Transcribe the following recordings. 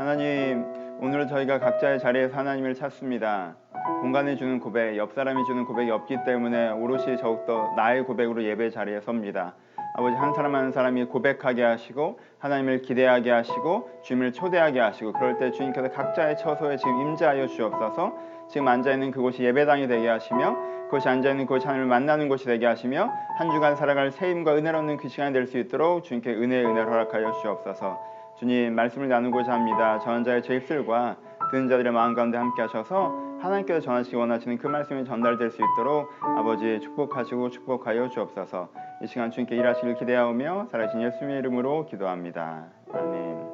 하나님, 오늘 저희가 각자의 자리에서 하나님을 찾습니다. 공간을 주는 고백, 옆 사람이 주는 고백이 없기 때문에 오롯이 더욱더 나의 고백으로 예배 자리에 섭니다. 아버지 한 사람 한 사람이 고백하게 하시고 하나님을 기대하게 하시고 주님을 초대하게 하시고 그럴 때 주님께서 각자의 처소에 지금 임재하여 주옵소서 지금 앉아 있는 그곳이 예배당이 되게 하시며 그것이 앉아 있는 그곳이 하나님을 만나는 곳이 되게 하시며 한 주간 살아갈 새 힘과 은혜로 없는 그 시간이 될 수 있도록 주님께 은혜의 은혜를 허락하여 주옵소서 주님 말씀을 나누고자 합니다. 전자의 제 입술과 듣는 자들의 마음 가운데 함께 하셔서 하나님께서 전하시기 원하시는 그 말씀이 전달될 수 있도록 아버지 축복하시고 축복하여 주옵소서 이 시간 주님께 일하시길 기대하오며 살아신 예수님의 이름으로 기도합니다. 아멘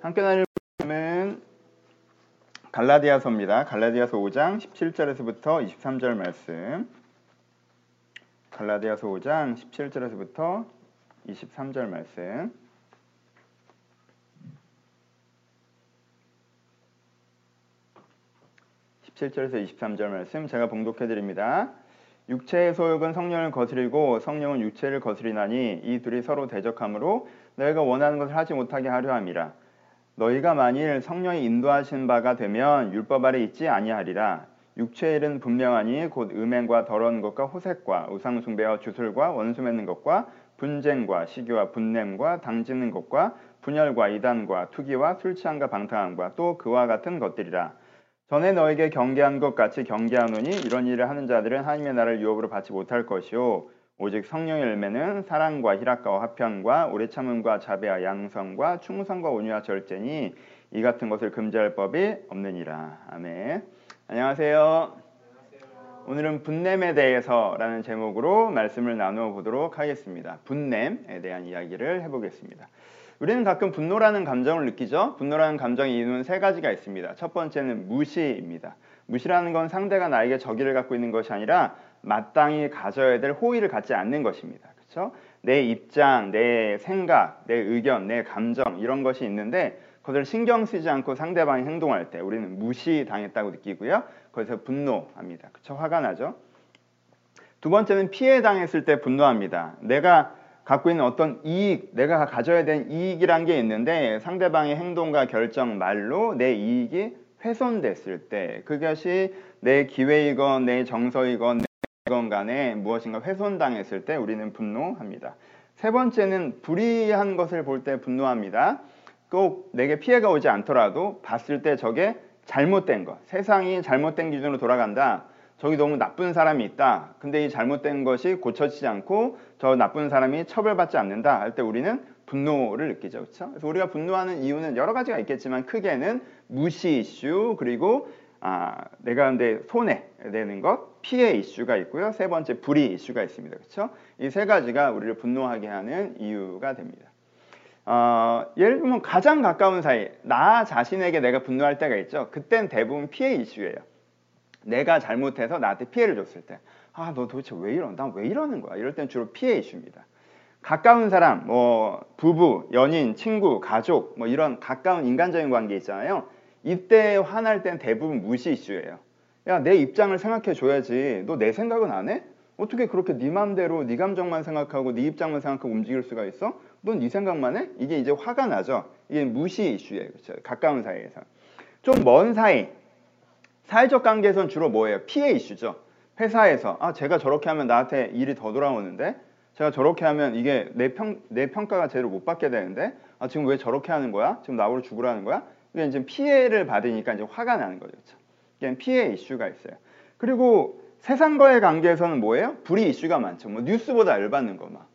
함께 나눌 말씀은 갈라디아서입니다. 갈라디아서 5장 17절에서부터 23절 말씀 갈라디아서 5장 17절에서부터 23절 말씀 17절에서 23절 말씀 제가 봉독해 드립니다. 육체의 소욕은 성령을 거스리고 성령은 육체를 거스리나니 이 둘이 서로 대적하므로 너희가 원하는 것을 하지 못하게 하려 함이라. 너희가 만일 성령이 인도하신 바가 되면 율법 아래 있지 아니하리라. 육체의 일은 분명하니 곧 음행과 더러운 것과 호색과 우상 숭배와 주술과 원수 맺는 것과 분쟁과 시기와 분냄과 당짓는 것과 분열과 이단과 투기와 술 취함과 방탕함과 또 그와 같은 것들이라. 전에 너에게 경계한 것 같이 경계하노니 이런 일을 하는 자들은 하나님의 나라를 유업으로 받지 못할 것이요. 오직 성령의 열매는 사랑과 희락과 화평과 오래 참음과 자비와 양성과 충성과 온유와 절제니 이 같은 것을 금지할 법이 없느니라. 아멘. 안녕하세요. 오늘은 분냄에 대해서라는 제목으로 말씀을 나누어 보도록 하겠습니다. 분냄에 대한 이야기를 해보겠습니다 우리는 가끔 분노라는 감정을 느끼죠. 분노라는 감정의 이유는 세 가지가 있습니다. 첫 번째는 무시입니다. 무시라는 건 상대가 나에게 적의를 갖고 있는 것이 아니라 마땅히 가져야 될 호의를 갖지 않는 것입니다. 그렇죠? 내 입장, 내 생각, 내 의견, 내 감정 이런 것이 있는데 그것을 신경 쓰지 않고 상대방이 행동할 때 우리는 무시당했다고 느끼고요. 거기서 분노합니다. 그렇죠? 화가 나죠. 두 번째는 피해 당했을 때 분노합니다. 내가 갖고 있는 어떤 이익, 내가 가져야 되는 이익이란 게 있는데 상대방의 행동과 결정, 말로 내 이익이 훼손됐을 때 그것이 내 기회이건 내 정서이건 내건 간에 무엇인가 훼손당했을 때 우리는 분노합니다. 세 번째는 불의한 것을 볼 때 분노합니다. 꼭 내게 피해가 오지 않더라도 봤을 때 저게 잘못된 것, 세상이 잘못된 기준으로 돌아간다. 저기 너무 나쁜 사람이 있다. 근데 이 잘못된 것이 고쳐지지 않고 저 나쁜 사람이 처벌받지 않는다 할 때 우리는 분노를 느끼죠. 그렇죠? 그래서 우리가 분노하는 이유는 여러 가지가 있겠지만 크게는 무시 이슈 그리고 아, 내가 근데 손해 되는 것, 피해 이슈가 있고요. 세 번째 불이 이슈가 있습니다. 그렇죠? 이 세 가지가 우리를 분노하게 하는 이유가 됩니다. 어, 예를 들면 가장 가까운 사이, 나 자신에게 내가 분노할 때가 있죠. 그땐 대부분 피해 이슈예요. 내가 잘못해서 나한테 피해를 줬을 때, 아, 너 도대체 왜 이러? 난왜 이러는 거야? 이럴 땐 주로 피해 이슈입니다. 가까운 사람, 뭐 부부, 연인, 친구, 가족, 뭐 이런 가까운 인간적인 관계 있잖아요. 이때 화날 땐 대부분 무시 이슈예요. 야, 내 입장을 생각해 줘야지. 너 내 생각은 안 해? 어떻게 그렇게 네 맘대로 네 감정만 생각하고 네 입장만 생각하고 움직일 수가 있어? 넌 네 생각만 해? 이게 이제 화가 나죠. 이게 무시 이슈예요. 그렇죠? 가까운 사이에서. 좀 먼 사이, 사회적 관계에서는 주로 뭐예요? 피해 이슈죠. 회사에서 아 제가 저렇게 하면 나한테 일이 더 돌아오는데 제가 저렇게 하면 이게 내, 평, 내 평가가 제대로 못 받게 되는데 아 지금 왜 저렇게 하는 거야? 지금 나보고 죽으라는 거야? 이게 이제 피해를 받으니까 이제 화가 나는 거죠. 이게 피해 이슈가 있어요. 그리고 세상과의 관계에서는 뭐예요? 불이 이슈가 많죠. 뭐 뉴스보다 열받는 거 막.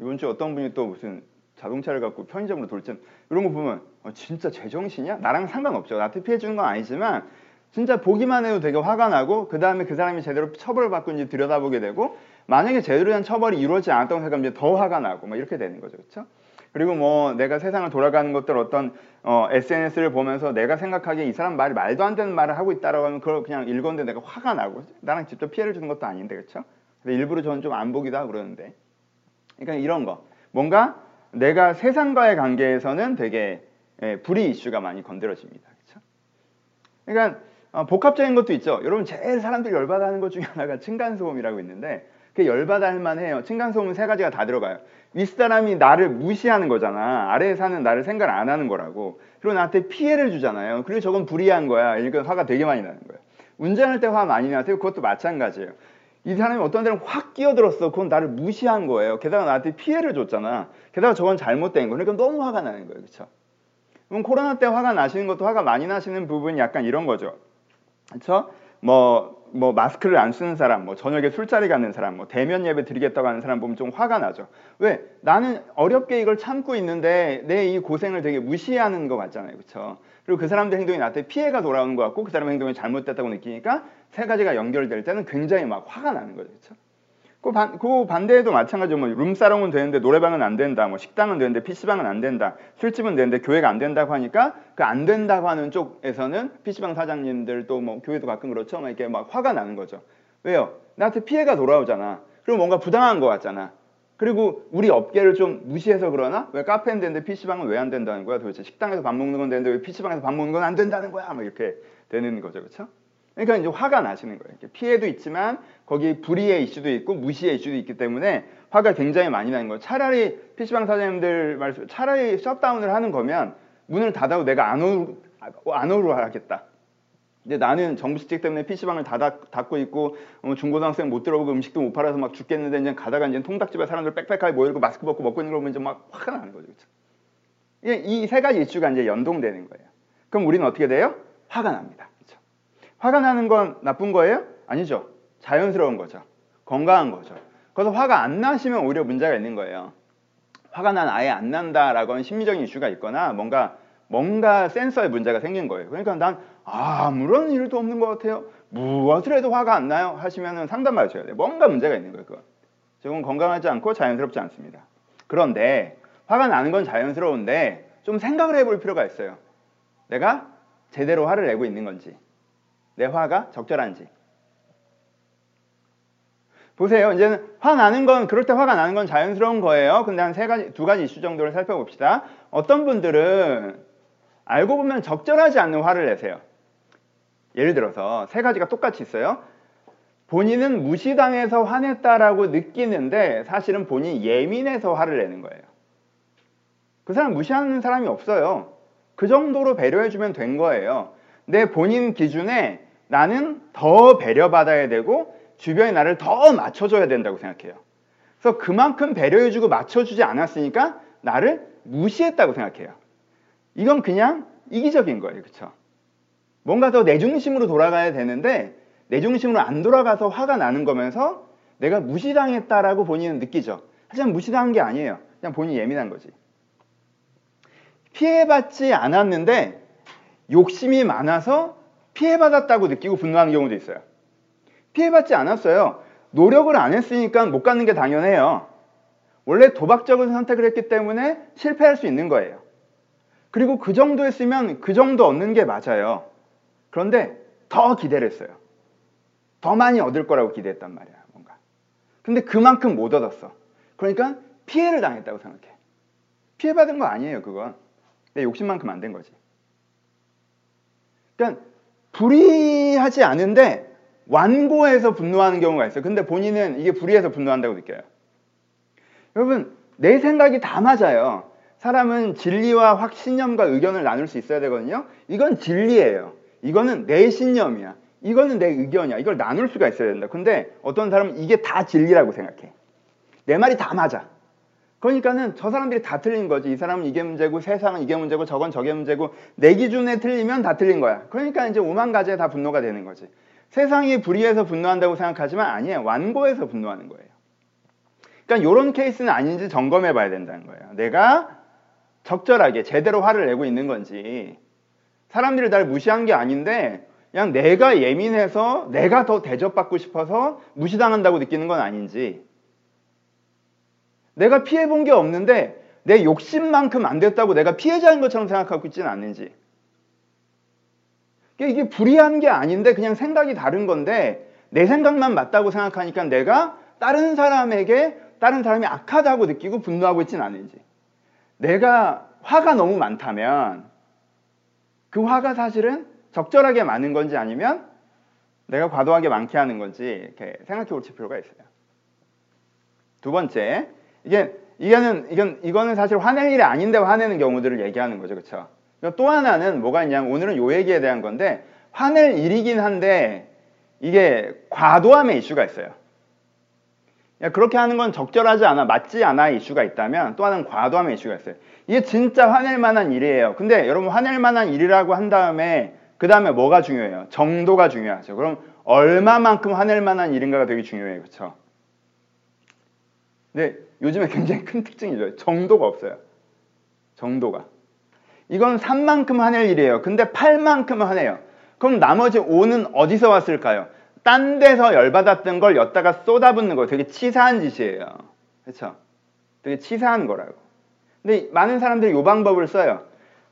이번 주 어떤 분이 또 무슨 자동차를 갖고 편의점으로 돌진 이런 거 보면 어, 진짜 제정신이야? 나랑 상관없죠. 나한테 피해 주는 건 아니지만 진짜 보기만 해도 되게 화가 나고 그 다음에 그 사람이 제대로 처벌을 받고있는지 들여다보게 되고 만약에 제대로 된 처벌이 이루어지지 않았다고 생각하면 이제 더 화가 나고 막 이렇게 되는 거죠. 그렇죠? 그리고 뭐 내가 세상을 돌아가는 것들 어떤 어, SNS를 보면서 내가 생각하기에 이 사람 말이 말도 안 되는 말을 하고 있다라고 하면 그걸 그냥 읽었는데 내가 화가 나고 나랑 직접 피해를 주는 것도 아닌데 그렇죠? 근데 일부러 저는 좀 안 보기도 하고 그러는데 그러니까 이런 거 뭔가 내가 세상과의 관계에서는 되게 예, 불이 이슈가 많이 건드려집니다. 그렇죠? 그러니까 어, 복합적인 것도 있죠. 여러분 제일 사람들이 열받아 하는 것 중에 하나가 층간소음이라고 있는데 그게 열받아 할 만해요. 층간소음은 세 가지가 다 들어가요. 윗사람이 나를 무시하는 거잖아. 아래에 사는 나를 생각 안 하는 거라고. 그리고 나한테 피해를 주잖아요. 그리고 저건 불이한 거야. 이러니까 화가 되게 많이 나는 거예요. 운전할 때 화 많이 나세요? 그것도 마찬가지예요. 이 사람이 어떤 데는 확 끼어들었어. 그건 나를 무시한 거예요. 게다가 나한테 피해를 줬잖아. 게다가 저건 잘못된 거. 그러니까 너무 화가 나는 거예요. 그렇죠? 그럼 코로나 때 화가 나시는 것도 화가 많이 나시는 부분이 약간 이런 거죠. 그렇죠? 뭐, 뭐 마스크를 안 쓰는 사람, 뭐 저녁에 술자리 가는 사람, 뭐 대면 예배 드리겠다고 하는 사람 보면 좀 화가 나죠. 왜? 나는 어렵게 이걸 참고 있는데 내 이 고생을 되게 무시하는 것 같잖아요. 그렇죠? 그리고 그 사람들 행동이 나한테 피해가 돌아오는 것 같고 그 사람 행동이 잘못됐다고 느끼니까 세 가지가 연결될 때는 굉장히 막 화가 나는 거죠. 그렇죠? 그, 반, 그 반대에도 마찬가지로 뭐 룸사롱은 되는데 노래방은 안 된다. 뭐 식당은 되는데 PC방은 안 된다. 술집은 되는데 교회가 안 된다고 하니까 그 안 된다고 하는 쪽에서는 PC방 사장님들 또 뭐 교회도 가끔 그렇죠. 막 이렇게 막 화가 나는 거죠. 왜요? 나한테 피해가 돌아오잖아. 그리고 뭔가 부당한 것 같잖아. 그리고 우리 업계를 좀 무시해서 그러나 왜 카페는 되는데 PC방은 왜 안 된다는 거야 도대체 식당에서 밥 먹는 건 되는데 왜 PC방에서 밥 먹는 건 안 된다는 거야 뭐 이렇게 되는 거죠 그렇죠? 그러니까 이제 화가 나시는 거예요. 피해도 있지만 거기 불의의 이슈도 있고 무시의 이슈도 있기 때문에 화가 굉장히 많이 나는 거예요. 차라리 PC방 사장님들 말씀, 차라리 셧다운을 하는 거면 문을 닫아도 내가 안, 오, 안 오로 하겠다. 근데 나는 정부 시책 때문에 PC방을 닫아, 닫고 있고 어, 중고등학생 못 들어오고 음식도 못 팔아서 막 죽겠는데 이제 가다가 이제 통닭집에 사람들 빽빽하게 모이고 마스크 벗고 먹고 있는 걸 보면 이제 막 화가 나는 거죠. 그렇죠? 이세 가지 이슈가 이제 연동되는 거예요. 그럼 우리는 어떻게 돼요? 화가 납니다. 화가 나는 건 나쁜 거예요? 아니죠. 자연스러운 거죠. 건강한 거죠. 그래서 화가 안 나시면 오히려 문제가 있는 거예요. 화가 난 아예 안 난다라고 하는 심리적인 이슈가 있거나 뭔가 뭔가 센서에 문제가 생긴 거예요. 그러니까 난 아무런 일도 없는 것 같아요. 무엇을 해도 화가 안 나요? 하시면 상담 받으셔야 돼요. 뭔가 문제가 있는 거예요. 그건. 저건 건강하지 않고 자연스럽지 않습니다. 그런데 화가 나는 건 자연스러운데 좀 생각을 해볼 필요가 있어요. 내가 제대로 화를 내고 있는 건지 내 화가 적절한지. 보세요. 이제는 화 나는 건 그럴 때 화가 나는 건 자연스러운 거예요. 근데 한 세 가지 두 가지 이슈 정도를 살펴봅시다. 어떤 분들은 알고 보면 적절하지 않는 화를 내세요. 예를 들어서 세 가지가 똑같이 있어요. 본인은 무시당해서 화냈다라고 느끼는데 사실은 본인이 예민해서 화를 내는 거예요. 그 사람 무시하는 사람이 없어요. 그 정도로 배려해주면 된 거예요. 내 본인 기준에 나는 더 배려받아야 되고 주변에 나를 더 맞춰줘야 된다고 생각해요. 그래서 그만큼 배려해주고 맞춰주지 않았으니까 나를 무시했다고 생각해요. 이건 그냥 이기적인 거예요. 그렇죠? 뭔가 더 내 중심으로 돌아가야 되는데 내 중심으로 안 돌아가서 화가 나는 거면서 내가 무시당했다라고 본인은 느끼죠. 하지만 무시당한 게 아니에요. 그냥 본인이 예민한 거지. 피해받지 않았는데 욕심이 많아서 피해받았다고 느끼고 분노하는 경우도 있어요. 피해받지 않았어요. 노력을 안 했으니까 못 갖는 게 당연해요. 원래 도박적인 선택을 했기 때문에 실패할 수 있는 거예요. 그리고 그 정도 했으면 그 정도 얻는 게 맞아요. 그런데 더 기대를 했어요. 더 많이 얻을 거라고 기대했단 말이야, 뭔가. 근데 그만큼 못 얻었어. 그러니까 피해를 당했다고 생각해. 피해받은 거 아니에요, 그건. 내 욕심만큼 안 된 거지. 그러니까 불의하지 않은데 완고해서 분노하는 경우가 있어요. 근데 본인은 이게 불의해서 분노한다고 느껴요. 여러분, 내 생각이 다 맞아요. 사람은 진리와 확신념과 의견을 나눌 수 있어야 되거든요. 이건 진리예요. 이거는 내 신념이야. 이거는 내 의견이야. 이걸 나눌 수가 있어야 된다. 근데 어떤 사람은 이게 다 진리라고 생각해. 내 말이 다 맞아. 그러니까는 저 사람들이 다 틀린 거지. 이 사람은 이게 문제고 세상은 이게 문제고 저건 저게 문제고 내 기준에 틀리면 다 틀린 거야. 그러니까 이제 오만 가지에 다 분노가 되는 거지. 세상이 불의해서 분노한다고 생각하지만 아니에요. 완고해서 분노하는 거예요. 그러니까 이런 케이스는 아닌지 점검해 봐야 된다는 거예요. 내가 적절하게 제대로 화를 내고 있는 건지 사람들이 날 무시한 게 아닌데 그냥 내가 예민해서 내가 더 대접받고 싶어서 무시당한다고 느끼는 건 아닌지 내가 피해본 게 없는데 내 욕심만큼 안 됐다고 내가 피해자인 것처럼 생각하고 있지는 않는지. 그러니까 이게 불이한 게 아닌데 그냥 생각이 다른 건데 내 생각만 맞다고 생각하니까 내가 다른 사람에게 다른 사람이 악하다고 느끼고 분노하고 있지는 않는지. 내가 화가 너무 많다면 그 화가 사실은 적절하게 많은 건지 아니면 내가 과도하게 많게 하는 건지 이렇게 생각해 볼 필요가 있어요. 두 번째, 이게 이거는 이건 이거는 사실 화낼 일이 아닌데 화내는 경우들을 얘기하는 거죠, 그렇죠? 또 하나는 뭐가 있냐면 오늘은 요 얘기에 대한 건데 화낼 일이긴 한데 이게 과도함의 이슈가 있어요. 그렇게 하는 건 적절하지 않아, 맞지 않아 이슈가 있다면 또 하나는 과도함의 이슈가 있어요. 이게 진짜 화낼 만한 일이에요. 근데 여러분 화낼 만한 일이라고 한 다음에 그 다음에 뭐가 중요해요? 정도가 중요하죠. 그럼 얼마만큼 화낼 만한 일인가가 되게 중요해요. 그렇죠? 근데 요즘에 굉장히 큰 특징이죠. 정도가 없어요. 정도가. 이건 3만큼 화낼 일이에요. 근데 8만큼 화내요. 그럼 나머지 5는 어디서 왔을까요? 딴 데서 열받았던 걸 엿다가 쏟아붓는 거 되게 치사한 짓이에요. 그렇죠? 되게 치사한 거라고. 근데 많은 사람들이 이 방법을 써요.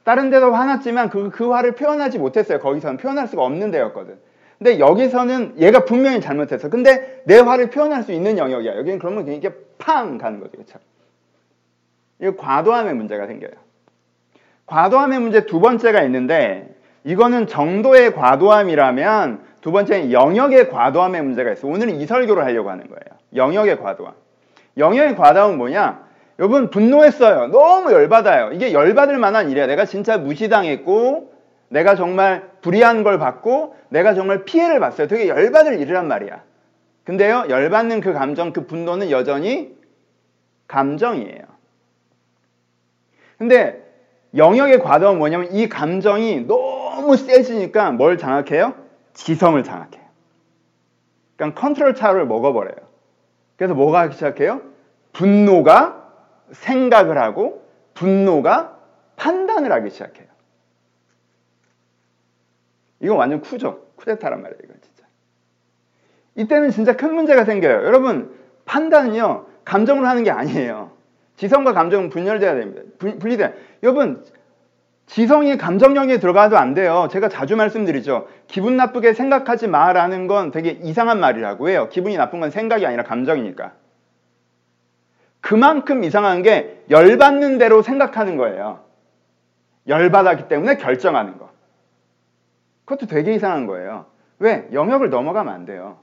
다른 데서 화났지만 그, 그 화를 표현하지 못했어요. 거기서는 표현할 수가 없는 데였거든. 근데 여기서는 얘가 분명히 잘못했어. 근데 내 화를 표현할 수 있는 영역이야. 여기는 그러면 이게 팡 가는 거죠. 그렇죠? 이거 과도함의 문제가 생겨요. 과도함의 문제 두 번째가 있는데 이거는 정도의 과도함이라면 두 번째는 영역의 과도함의 문제가 있어요. 오늘은 이 설교를 하려고 하는 거예요. 영역의 과도함. 영역의 과도함은 뭐냐? 여러분 분노했어요. 너무 열받아요. 이게 열받을 만한 일이야. 내가 진짜 무시당했고 내가 정말 불이한 걸 받고 내가 정말 피해를 봤어요. 되게 열받을 일이란 말이야. 근데요. 열받는 그 감정, 그 분노는 여전히 감정이에요. 근데 영역의 과도함은 뭐냐면 이 감정이 너무 세지니까 뭘 장악해요? 지성을 장악해요. 그러니까 컨트롤 차를 먹어버려요. 그래서 뭐가 하기 시작해요? 분노가 생각을 하고 분노가 판단을 하기 시작해요. 이건 완전 쿠죠. 쿠데타란 말이에요. 이건 진짜. 이때는 진짜 큰 문제가 생겨요. 여러분 판단은요 감정으로 하는 게 아니에요. 지성과 감정은 분열돼야 됩니다. 분리돼. 여러분 지성이 감정 영역에 들어가도 안 돼요. 제가 자주 말씀드리죠. 기분 나쁘게 생각하지 마라는 건 되게 이상한 말이라고 해요. 기분이 나쁜 건 생각이 아니라 감정이니까. 그만큼 이상한 게 열받는 대로 생각하는 거예요. 열받았기 때문에 결정하는 거. 그것도 되게 이상한 거예요. 왜? 영역을 넘어가면 안 돼요.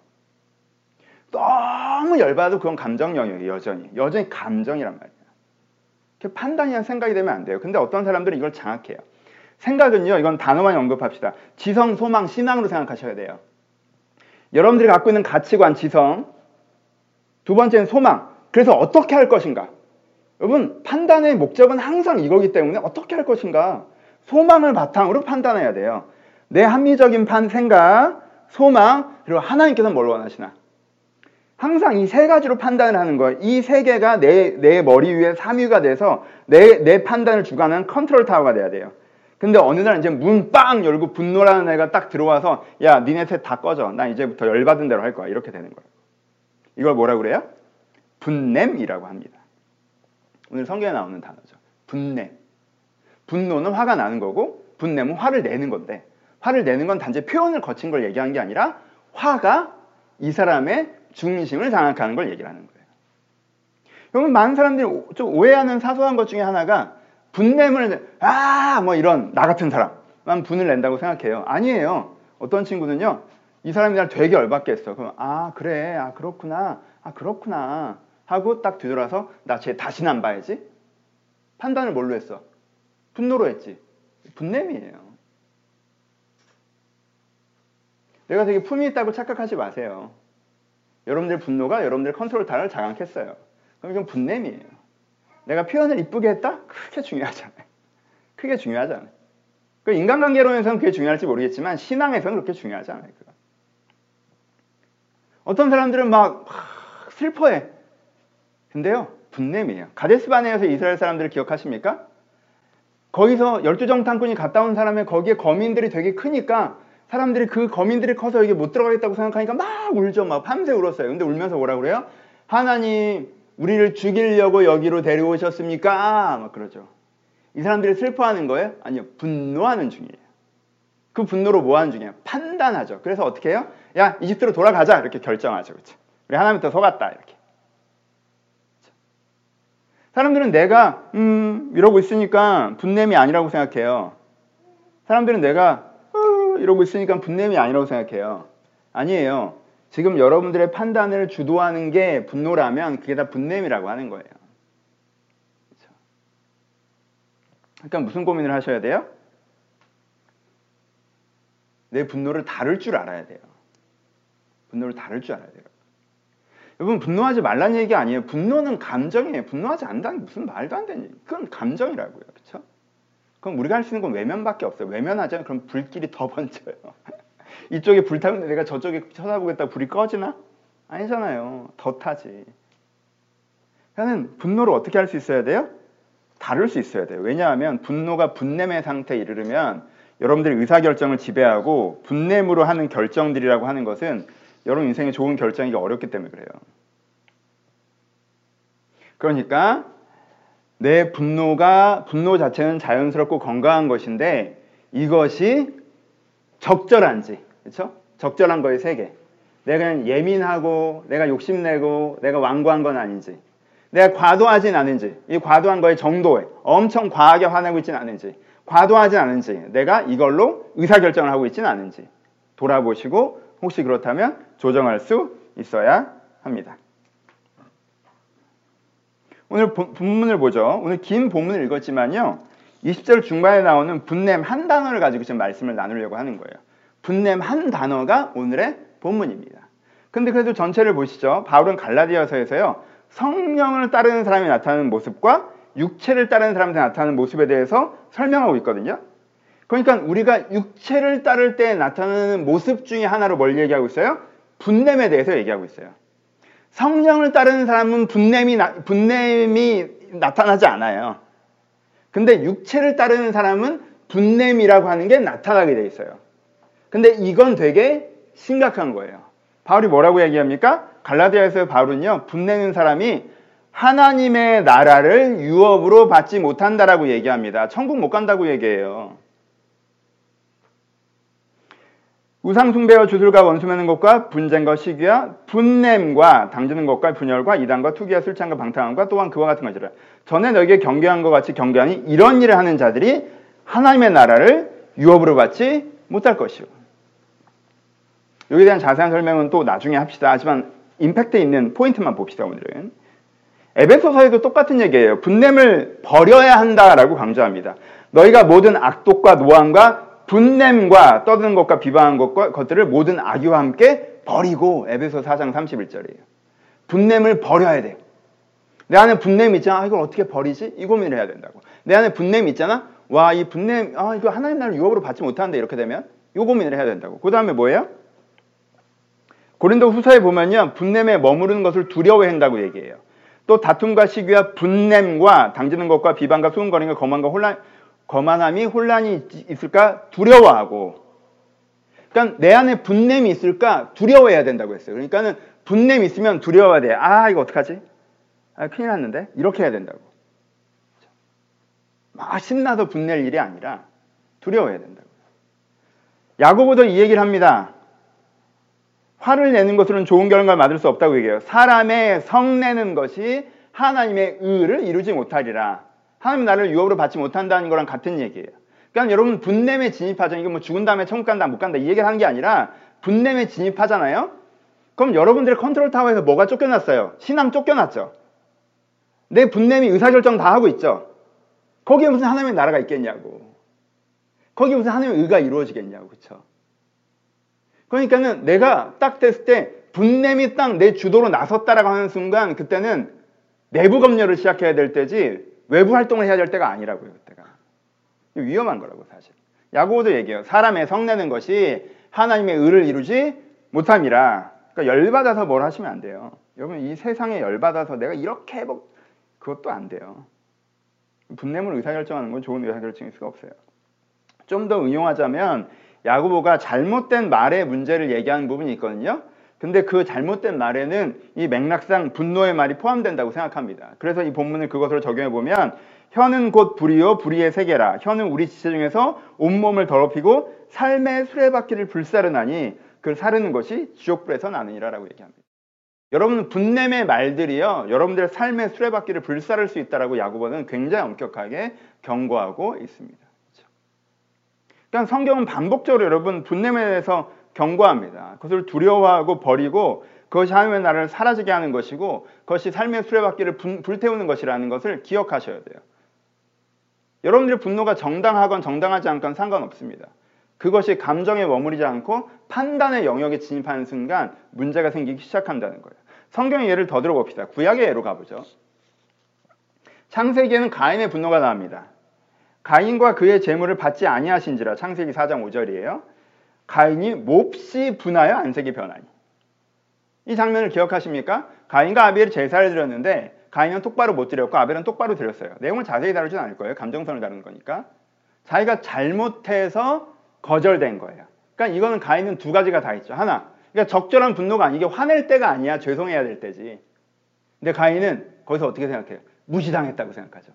너무 열받아도 그건 감정 영역이에요, 여전히. 여전히 감정이란 말이에요. 판단이나 생각이 되면 안 돼요. 근데 어떤 사람들은 이걸 장악해요. 생각은요, 이건 단어만 언급합시다. 지성, 소망, 신앙으로 생각하셔야 돼요. 여러분들이 갖고 있는 가치관, 지성. 두 번째는 소망. 그래서 어떻게 할 것인가? 여러분, 판단의 목적은 항상 이거기 때문에 어떻게 할 것인가? 소망을 바탕으로 판단해야 돼요. 내 합리적인 판, 생각, 소망, 그리고 하나님께서 뭘 원하시나? 항상 이 세 가지로 판단을 하는 거예요. 이 세 개가 내, 내 머리 위에 삼위가 돼서 내, 내 판단을 주관하는 컨트롤 타워가 돼야 돼요. 근데 어느 날 이제 문 빵 열고 분노라는 애가 딱 들어와서 야 니네 셋 다 꺼져. 나 이제부터 열받은 대로 할 거야. 이렇게 되는 거예요. 이걸 뭐라 그래요? 분냄이라고 합니다. 오늘 성경에 나오는 단어죠. 분냄. 분노는 화가 나는 거고 분냄은 화를 내는 건데 화를 내는 건 단지 표현을 거친 걸 얘기하는 게 아니라 화가 이 사람의 중심을 장악하는 걸 얘기를 하는 거예요. 여러분 많은 사람들이 좀 오해하는 사소한 것 중에 하나가 분냄을 아 뭐 이런 나 같은 사람만 분을 낸다고 생각해요. 아니에요. 어떤 친구는요. 이 사람이 날 되게 열받게 했어. 그럼 아 그래 아 그렇구나 아 그렇구나 하고 딱 뒤돌아서 나 쟤 다시는 안 봐야지. 판단을 뭘로 했어? 분노로 했지. 분냄이에요. 내가 되게 품이 있다고 착각하지 마세요. 여러분들 분노가 여러분들 컨트롤 타를 장악했어요. 그럼 이건 분냄이에요. 내가 표현을 이쁘게 했다? 크게 중요하지 않아요. 크게 중요하지 않아요. 그 인간관계론에서는 그게 중요할지 모르겠지만 신앙에서는 그렇게 중요하지 않아요. 그거. 어떤 사람들은 막, 막 슬퍼해. 근데요, 분냄이에요. 가데스 바네에서 이스라엘 사람들을 기억하십니까? 거기서 열두 정탐꾼이 갔다 온 사람의 거기에 거민들이 되게 크니까 사람들이 그 거민들이 커서 여기 못 들어가겠다고 생각하니까 막 울죠. 막 밤새 울었어요. 근데 울면서 뭐라 그래요? 하나님, 우리를 죽이려고 여기로 데려오셨습니까? 막 그러죠. 이 사람들이 슬퍼하는 거예요? 아니요. 분노하는 중이에요. 그 분노로 뭐 하는 중이에요? 판단하죠. 그래서 어떻게 해요? 야, 이집트로 돌아가자. 이렇게 결정하죠. 그렇죠? 우리 하나님부터 속았다. 이렇게. 사람들은 내가, 음, 이러고 있으니까 분냄이 아니라고 생각해요. 사람들은 내가 이러고 있으니까 분냄이 아니라고 생각해요. 아니에요. 지금 여러분들의 판단을 주도하는 게 분노라면 그게 다 분냄이라고 하는 거예요. 그러니까 무슨 고민을 하셔야 돼요? 내 분노를 다룰 줄 알아야 돼요. 분노를 다룰 줄 알아야 돼요. 여러분 분노하지 말라는 얘기 아니에요. 분노는 감정이에요. 분노하지 않다는 게 무슨 말도 안 되는. 그건 감정이라고요. 그렇죠? 그럼 우리가 할 수 있는 건 외면밖에 없어요. 외면하자면 그럼 불길이 더 번져요. 이쪽에 불 타면 내가 저쪽에 쳐다보겠다 불이 꺼지나? 아니잖아요. 더 타지. 그러니까 분노를 어떻게 할 수 있어야 돼요? 다룰 수 있어야 돼요. 왜냐하면 분노가 분냄의 상태에 이르르면 여러분들의 의사결정을 지배하고 분냄으로 하는 결정들이라고 하는 것은 여러분 인생에 좋은 결정이기 어렵기 때문에 그래요. 그러니까 내 분노가 분노 자체는 자연스럽고 건강한 것인데 이것이 적절한지 그렇죠? 적절한 거의 세 개. 내가 그냥 예민하고 내가 욕심내고 내가 완고한 건 아닌지 내가 과도하진 않은지 이 과도한 거의 정도에 엄청 과하게 화내고 있지는 않은지 과도하지 않은지 내가 이걸로 의사결정을 하고 있지는 않은지 돌아보시고 혹시 그렇다면 조정할 수 있어야 합니다. 오늘 본문을 보죠. 오늘 긴 본문을 읽었지만요. 20절 중반에 나오는 분냄 한 단어를 가지고 지금 말씀을 나누려고 하는 거예요. 분냄 한 단어가 오늘의 본문입니다. 근데 그래도 전체를 보시죠. 바울은 갈라디아서에서요. 성령을 따르는 사람이 나타나는 모습과 육체를 따르는 사람한테 나타나는 모습에 대해서 설명하고 있거든요. 그러니까 우리가 육체를 따를 때 나타나는 모습 중에 하나로 뭘 얘기하고 있어요? 분냄에 대해서 얘기하고 있어요. 성령을 따르는 사람은 분냄이, 나, 분냄이 나타나지 않아요. 근데 육체를 따르는 사람은 분냄이라고 하는 게 나타나게 돼 있어요. 근데 이건 되게 심각한 거예요. 바울이 뭐라고 얘기합니까? 갈라디아에서 바울은요, 분내는 사람이 하나님의 나라를 유업으로 받지 못한다라고 얘기합니다. 천국 못 간다고 얘기해요. 우상숭배와 주술과 원수매는 것과 분쟁과 시기와 분냄과 당지는 것과 분열과 이단과 투기와 술창과 방탕함과 또한 그와 같은 것이라. 전에 너에게 경계한 것 같이 경계하니 이런 일을 하는 자들이 하나님의 나라를 유업으로 받지 못할 것이요. 여기에 대한 자세한 설명은 또 나중에 합시다. 하지만 임팩트 있는 포인트만 봅시다, 오늘은. 에베소서에도 똑같은 얘기예요. 분냄을 버려야 한다라고 강조합니다. 너희가 모든 악독과 노함과 분냄과 떠드는 것과 비방한 것과 것들을 모든 악유와 함께 버리고 에베소 4장 31절이에요. 분냄을 버려야 돼. 내 안에 분냄 있잖아. 아, 이걸 어떻게 버리지? 이 고민을 해야 된다고. 내 안에 분냄 있잖아. 와, 이 분냄, 아, 이거 하나님 나를 유업으로 받지 못하는데 이렇게 되면 이 고민을 해야 된다고. 그 다음에 뭐예요? 고린도 후서에 보면요. 분냄에 머무르는 것을 두려워한다고 얘기해요. 또 다툼과 시기와 분냄과 당지는 것과 비방과 수군거림과 거만과 혼란, 거만함이 혼란이 있을까 두려워하고 그러니까 내 안에 분냄이 있을까 두려워해야 된다고 했어요. 그러니까는 분냄 있으면 두려워야 돼. 아 이거 어떡하지? 아, 큰일 났는데 이렇게 해야 된다고. 막 신나서 분낼 일이 아니라 두려워해야 된다고. 야고보도 이 얘기를 합니다. 화를 내는 것으로는 좋은 결과를 만들 수 없다고 얘기해요. 사람의 성내는 것이 하나님의 의를 이루지 못하리라. 하나님 나를 유업으로 받지 못한다는 거랑 같은 얘기예요. 그러니까 여러분 분냄에 진입하죠. 이거 뭐 죽은 다음에 천국 간다 못 간다 이 얘기를 하는 게 아니라 분냄에 진입하잖아요. 그럼 여러분들의 컨트롤 타워에서 뭐가 쫓겨났어요? 신앙 쫓겨났죠. 내 분냄이 의사결정 다 하고 있죠. 거기에 무슨 하나님의 나라가 있겠냐고. 거기에 무슨 하나님의 의가 이루어지겠냐고. 그렇죠? 그러니까는 내가 딱 됐을 때 분냄이 딱 내 주도로 나섰다라고 하는 순간 그때는 내부 검열을 시작해야 될 때지 외부 활동을 해야 될 때가 아니라고요. 그때가 위험한 거라고 사실. 야고보도 얘기해요. 사람의 성내는 것이 하나님의 의를 이루지 못함이라. 그러니까 열받아서 뭘 하시면 안 돼요. 여러분 이 세상에 열받아서 내가 이렇게 해보 그것도 안 돼요. 분냄을 의사결정하는 건 좋은 의사결정일 수가 없어요. 좀 더 응용하자면 야구보가 잘못된 말의 문제를 얘기하는 부분이 있거든요. 근데 그 잘못된 말에는 이 맥락상 분노의 말이 포함된다고 생각합니다. 그래서 이 본문을 그것으로 적용해 보면 혀는 곧 불이요 불의의 세계라. 혀는 우리 지체 중에서 온몸을 더럽히고 삶의 수레바퀴를 불사르나니 그를 사르는 것이 지옥불에서 나느니라라고 얘기합니다. 여러분 분냄의 말들이요. 여러분들의 삶의 수레바퀴를 불사를 수 있다라고 야구보는 굉장히 엄격하게 경고하고 있습니다. 그러니까 성경은 반복적으로 여러분 분냄에 대해서 경고합니다. 그것을 두려워하고 버리고 그것이 하나님의 나라를 사라지게 하는 것이고 그것이 삶의 수레바퀴를 불태우는 것이라는 것을 기억하셔야 돼요. 여러분들의 분노가 정당하건 정당하지 않건 상관없습니다. 그것이 감정에 머무르지 않고 판단의 영역에 진입하는 순간 문제가 생기기 시작한다는 거예요. 성경의 예를 더 들어봅시다. 구약의 예로 가보죠. 창세기에는 가인의 분노가 나옵니다. 가인과 그의 재물을 받지 아니하신지라 창세기 4장 5절이에요. 가인이 몹시 분하여 안색이 변하니. 이 장면을 기억하십니까? 가인과 아벨이 제사를 드렸는데 가인은 똑바로 못 드렸고 아벨은 똑바로 드렸어요. 내용을 자세히 다루진 않을 거예요. 감정선을 다루는 거니까. 자기가 잘못해서 거절된 거예요. 그러니까 이거는 가인은 두 가지가 다 있죠. 하나, 그러니까 적절한 분노가 아니게 화낼 때가 아니야. 죄송해야 될 때지. 근데 가인은 거기서 어떻게 생각해요? 무시당했다고 생각하죠.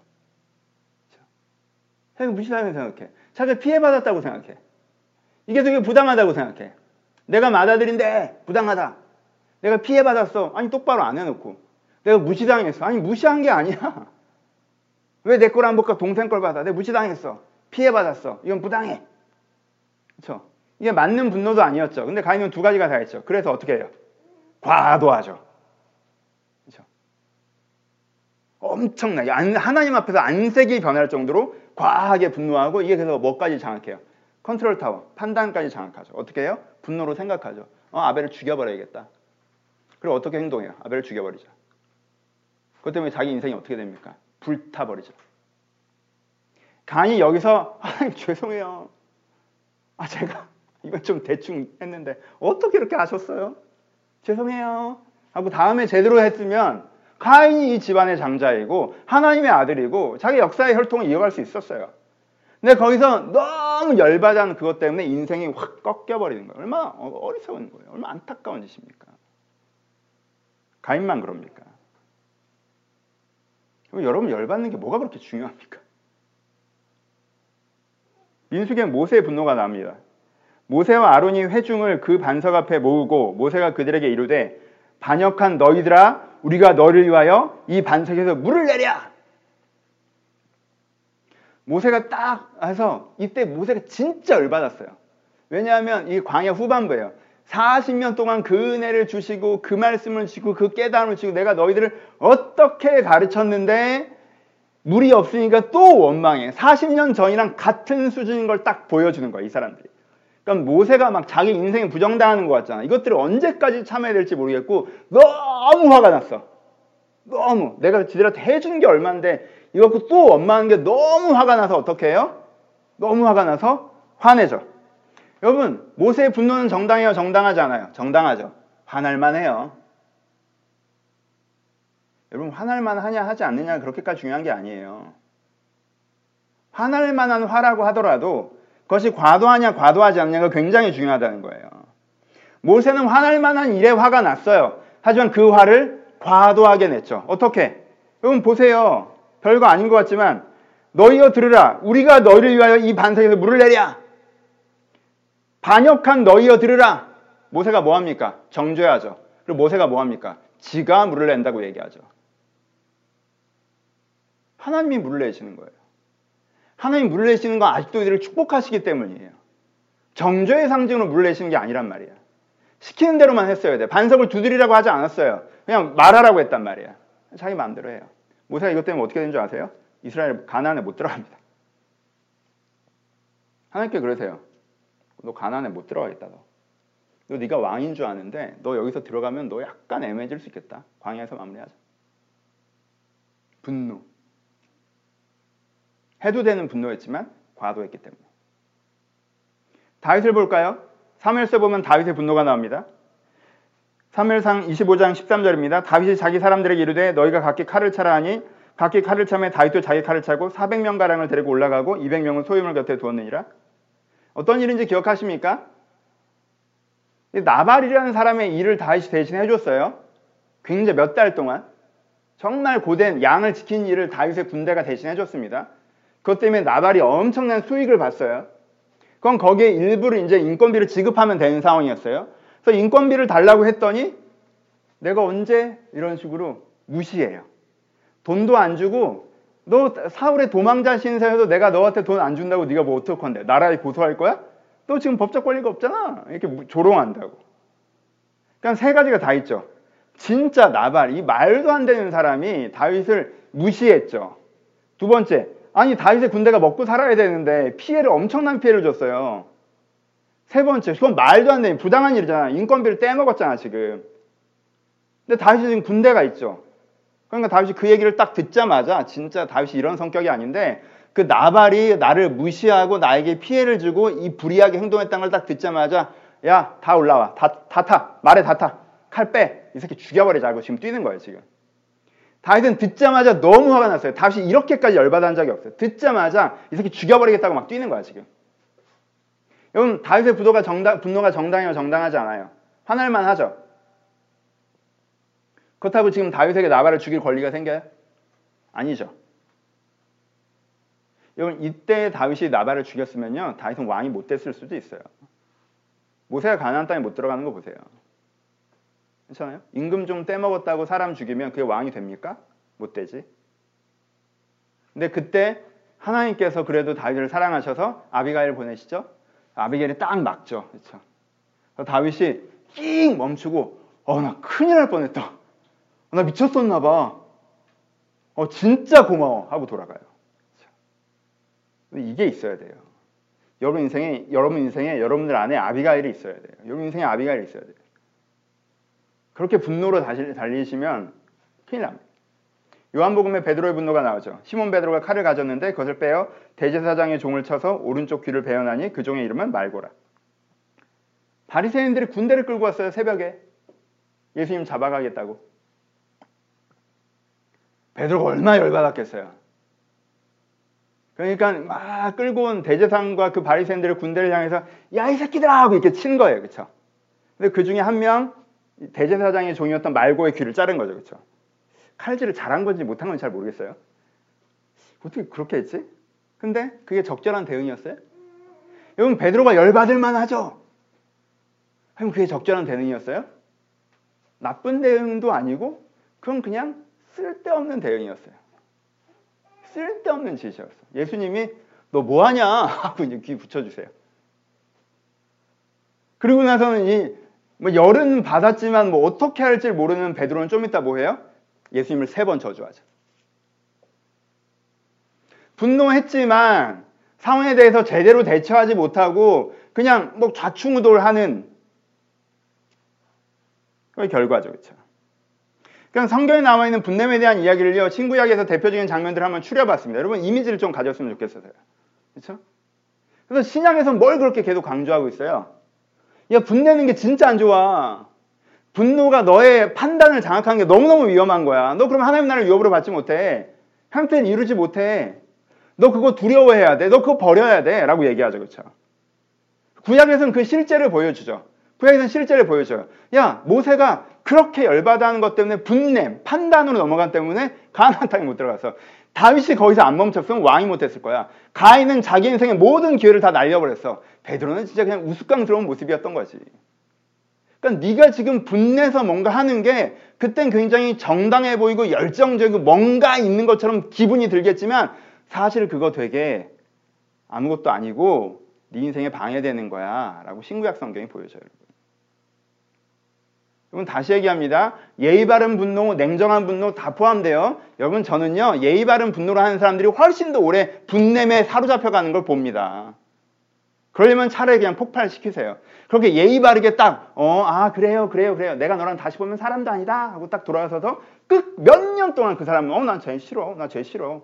자기가 무시당했다고 생각해. 자기가 피해받았다고 생각해. 이게 되게 부당하다고 생각해. 내가 맞아들인데 부당하다. 내가 피해받았어. 아니 똑바로 안 해놓고. 내가 무시당했어. 아니 무시한 게 아니야. 왜 내 걸 안 볼까 동생 걸 받아. 내가 무시당했어. 피해받았어. 이건 부당해. 그렇죠? 이게 맞는 분노도 아니었죠. 근데 가인은 두 가지가 다 있죠. 그래서 어떻게 해요? 과도하죠. 그렇죠? 엄청나게 하나님 앞에서 안색이 변할 정도로 과하게 분노하고 이게 그래서 뭐까지 장악해요? 컨트롤 타워, 판단까지 장악하죠. 어떻게 해요? 분노로 생각하죠. 어, 아벨을 죽여버려야겠다. 그리고 어떻게 행동해요? 아벨을 죽여버리죠. 그것 때문에 자기 인생이 어떻게 됩니까? 불타버리죠. 간이 여기서 하나님 죄송해요. 아 제가 이건 좀 대충 했는데 어떻게 이렇게 하셨어요? 죄송해요. 하고 다음에 제대로 했으면 가인이 이 집안의 장자이고 하나님의 아들이고 자기 역사의 혈통을 이어갈 수 있었어요. 근데 거기서 너 무 열받은 그것 때문에 인생이 확 꺾여버리는 거예요. 얼마나 어리석은 거예요. 얼마나 안타까운 짓입니까? 가인만 그럽니까? 여러분 열받는 게 뭐가 그렇게 중요합니까? 민수기에 모세의 분노가 납니다. 모세와 아론이 회중을 그 반석 앞에 모으고 모세가 그들에게 이르되 반역한 너희들아 우리가 너를 위하여 이 반석에서 물을 내려 모세가 딱 해서 이때 모세가 진짜 열받았어요. 왜냐하면 이 광야 후반부예요. 40년 동안 그 은혜를 주시고 그 말씀을 주시고 그 깨달음을 주시고 내가 너희들을 어떻게 가르쳤는데 물이 없으니까 또 원망해. 40년 전이랑 같은 수준인 걸 딱 보여주는 거야, 이 사람들이. 그러니까 모세가 막 자기 인생에 부정당하는 것 같잖아. 이것들을 언제까지 참아야 될지 모르겠고 너무 화가 났어. 너무 내가 지들한테 해주는 게 얼마인데 갖고 또 원망하는 게 너무 화가 나서 어떻게 해요? 너무 화가 나서 화내죠. 여러분 모세의 분노는 정당해요, 정당하지 않아요? 정당하죠. 화날만 해요. 여러분 화날만 하냐 하지 않느냐 그렇게까지 중요한 게 아니에요. 화날 만한 화라고 하더라도 그것이 과도하냐 과도하지 않냐가 굉장히 중요하다는 거예요. 모세는 화날 만한 일에 화가 났어요. 하지만 그 화를 과도하게 냈죠. 어떻게? 여러분 보세요. 별거 아닌 것 같지만 너희여 들으라. 우리가 너희를 위하여 이 반석에서 물을 내랴. 반역한 너희여 들으라. 모세가 뭐합니까? 정죄하죠. 그리고 모세가 뭐합니까? 지가 물을 낸다고 얘기하죠. 하나님이 물을 내시는 거예요. 하나님 물을 내시는 건 아직도 이들을 축복하시기 때문이에요. 정죄의 상징으로 물을 내시는 게 아니란 말이야. 시키는 대로만 했어야 돼. 반석을 두드리라고 하지 않았어요. 그냥 말하라고 했단 말이야. 자기 마음대로 해요. 모세가 이것 때문에 어떻게 된 줄 아세요? 이스라엘 가나안에 못 들어갑니다. 하나님께 그러세요. 너 가나안에 못 들어가겠다 너. 너 네가 왕인 줄 아는데 너 여기서 들어가면 너 약간 애매해질 수 있겠다. 광야에서 마무리하자. 분노. 해도 되는 분노였지만 과도했기 때문에. 다윗을 볼까요? 3일서 보면 다윗의 분노가 나옵니다. 3일상 25장 13절입니다. 다윗이 자기 사람들에게 이르되 너희가 각기 칼을 차라 하니 각기 칼을 차매 다윗도 자기 칼을 차고 400명 가량을 데리고 올라가고 200명은 소유물 곁에 두었느니라. 어떤 일인지 기억하십니까? 나발이라는 사람의 일을 다윗이 대신 해줬어요. 굉장히 몇 달 동안 정말 고된 양을 지킨 일을 다윗의 군대가 대신 해줬습니다. 그것 때문에 나발이 엄청난 수익을 봤어요. 그건 거기에 일부를 이제 인건비를 지급하면 되는 상황이었어요. 그래서 인건비를 달라고 했더니 내가 언제 이런 식으로 무시해요. 돈도 안 주고 너 사울의 도망자 신세에도 내가 너한테 돈 안 준다고 네가 뭐 어떡 건데 나라에 고소할 거야? 너 지금 법적 권리가 없잖아. 이렇게 조롱한다고. 그러니까 세 가지가 다 있죠. 진짜 나발, 이 말도 안 되는 사람이 다윗을 무시했죠. 두 번째, 아니 다윗의 군대가 먹고 살아야 되는데 피해를 엄청난 피해를 줬어요. 세 번째, 그건 말도 안 되는 부당한 일이잖아. 인건비를 떼먹었잖아 지금. 근데 다윗이 지금 군대가 있죠. 그러니까 다윗이 그 얘기를 딱 듣자마자 진짜 다윗이 이런 성격이 아닌데 그 나발이 나를 무시하고 나에게 피해를 주고 이 불의하게 행동했다는 걸 딱 듣자마자 야 다 올라와. 다 다 타. 말에 다 타. 칼 빼. 이 새끼 죽여버리자 고 지금 뛰는 거예요 지금. 다윗은 듣자마자 너무 화가 났어요. 다윗이 이렇게까지 열받은 적이 없어요. 듣자마자 이 새끼 죽여버리겠다고 막 뛰는 거야 지금 여러분 다윗의 분노가 정당 분노가 정당해요 정당하지 않아요 화날만 하죠 그렇다고 지금 다윗에게 나발을 죽일 권리가 생겨요? 아니죠 여러분 이때 다윗이 나발을 죽였으면요 다윗은 왕이 못 됐을 수도 있어요. 모세가 가나안 땅에 못 들어가는 거 보세요. 괜찮아요? 임금 좀 떼먹었다고 사람 죽이면 그게 왕이 됩니까? 못 되지. 근데 그때 하나님께서 그래도 다윗을 사랑하셔서 아비가일을 보내시죠. 아비가일이 딱 막죠. 그렇죠? 다윗이 낑 멈추고 어 나 큰일 날 뻔했다. 어, 나 미쳤었나 봐. 어 진짜 고마워 하고 돌아가요. 이게 있어야 돼요. 여러분 인생에 여러분 인생에 여러분들 안에 아비가일이 있어야 돼요. 여러분 인생에 아비가일이 있어야 돼요. 그렇게 분노로 달리시면 큰일 납니다. 요한복음에 베드로의 분노가 나오죠. 시몬 베드로가 칼을 가졌는데 그것을 빼어 대제사장의 종을 쳐서 오른쪽 귀를 베어나니 그 종의 이름은 말고라. 바리새인들이 군대를 끌고 왔어요 새벽에 예수님 잡아가겠다고. 베드로가 얼마나 열받았겠어요. 그러니까 막 끌고 온 대제상과 그 바리새인들의 군대를 향해서 야 이 새끼들아 하고 이렇게 친 거예요. 그렇죠? 근데 그 중에 한 명 대제사장의 종이었던 말고의 귀를 자른 거죠. 그렇죠? 칼질을 잘한 건지 못한 건지 잘 모르겠어요. 어떻게 그렇게 했지? 근데 그게 적절한 대응이었어요? 여러분 베드로가 열받을 만하죠. 그럼 그게 적절한 대응이었어요? 나쁜 대응도 아니고 그건 그냥 쓸데없는 대응이었어요. 쓸데없는 짓이었어. 예수님이 너 뭐하냐 하고 이제 귀 붙여주세요. 그리고 나서는 이 뭐 열은 받았지만 뭐 어떻게 할지 모르는 베드로는 좀 이따 뭐해요? 예수님을 세 번 저주하죠. 분노했지만 상황에 대해서 제대로 대처하지 못하고 그냥 뭐 좌충우돌하는 그 결과죠, 그렇죠? 그냥 성경에 나와 있는 분냄에 대한 이야기를요, 신구약에서 대표적인 장면들을 한번 추려봤습니다. 여러분 이미지를 좀 가졌으면 좋겠어요. 그렇죠? 그래서 신약에서 뭘 그렇게 계속 강조하고 있어요? 야, 분내는 게 진짜 안 좋아. 분노가 너의 판단을 장악하는 게 너무너무 위험한 거야. 너 그럼 하나님 나라를 유업으로 받지 못해. 형태는 이루지 못해. 너 그거 두려워해야 돼. 너 그거 버려야 돼. 라고 얘기하죠. 그렇죠? 구약에서는 그 실제를 보여주죠. 구약에서는 실제를 보여줘요. 야, 모세가 그렇게 열받아하는 것 때문에 분냄, 판단으로 넘어간 때문에 가나안 땅에 못 들어가서 다윗이 거기서 안 멈췄으면 왕이 못했을 거야. 가인은 자기 인생의 모든 기회를 다 날려버렸어. 베드로는 진짜 그냥 우스꽝스러운 모습이었던 거지. 그러니까 네가 지금 분내서 뭔가 하는 게 그땐 굉장히 정당해 보이고 열정적이고 뭔가 있는 것처럼 기분이 들겠지만 사실 그거 되게 아무것도 아니고 네 인생에 방해되는 거야 라고 신구약 성경이 보여줘요. 여러분 다시 얘기합니다. 예의 바른 분노, 냉정한 분노 다 포함돼요. 여러분 저는요 예의 바른 분노를 하는 사람들이 훨씬 더 오래 분냄에 사로잡혀가는 걸 봅니다. 그러려면 차라리 그냥 폭발시키세요. 그렇게 예의 바르게 딱, 어, 아, 그래요, 그래요, 그래요. 내가 너랑 다시 보면 사람도 아니다. 하고 딱 돌아서서 끝 몇 년 동안 그 사람은, 어, 난 쟤 싫어. 나 쟤 싫어.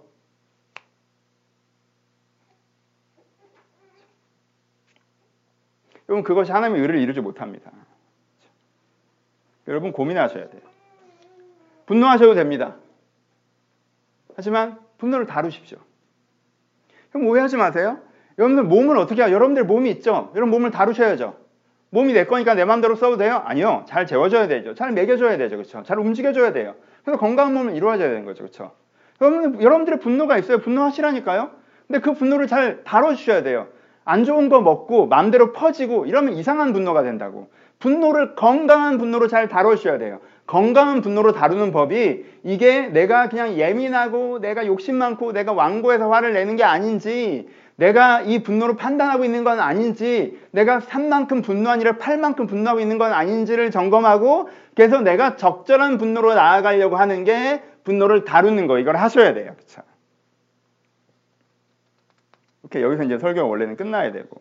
여러분, 그것이 하나님의 의를 이루지 못합니다. 여러분 고민하셔야 돼요. 분노하셔도 됩니다. 하지만 분노를 다루십시오. 그럼 오해하지 마세요. 여러분들 몸을 어떻게 해요? 여러분들 몸이 있죠? 여러분 몸을 다루셔야죠. 몸이 내 거니까 내 마음대로 써도 돼요? 아니요. 잘 재워줘야 되죠. 잘 먹여줘야 되죠. 그렇죠? 잘 움직여줘야 돼요. 그래서 건강한 몸을 이루어져야 되는 거죠. 그렇죠? 여러분, 여러분들의 분노가 있어요. 분노하시라니까요. 근데 그 분노를 잘 다뤄주셔야 돼요. 안 좋은 거 먹고 마음대로 퍼지고 이러면 이상한 분노가 된다고. 분노를 건강한 분노로 잘 다루셔야 돼요. 건강한 분노로 다루는 법이 이게 내가 그냥 예민하고 내가 욕심 많고 내가 완고해서 화를 내는 게 아닌지 내가 이 분노를 판단하고 있는 건 아닌지 내가 3만큼 분노한 일을 8만큼 분노하고 있는 건 아닌지를 점검하고 그래서 내가 적절한 분노로 나아가려고 하는 게 분노를 다루는 거 이걸 하셔야 돼요. 그쵸? 오케이 여기서 이제 설교가 원래는 끝나야 되고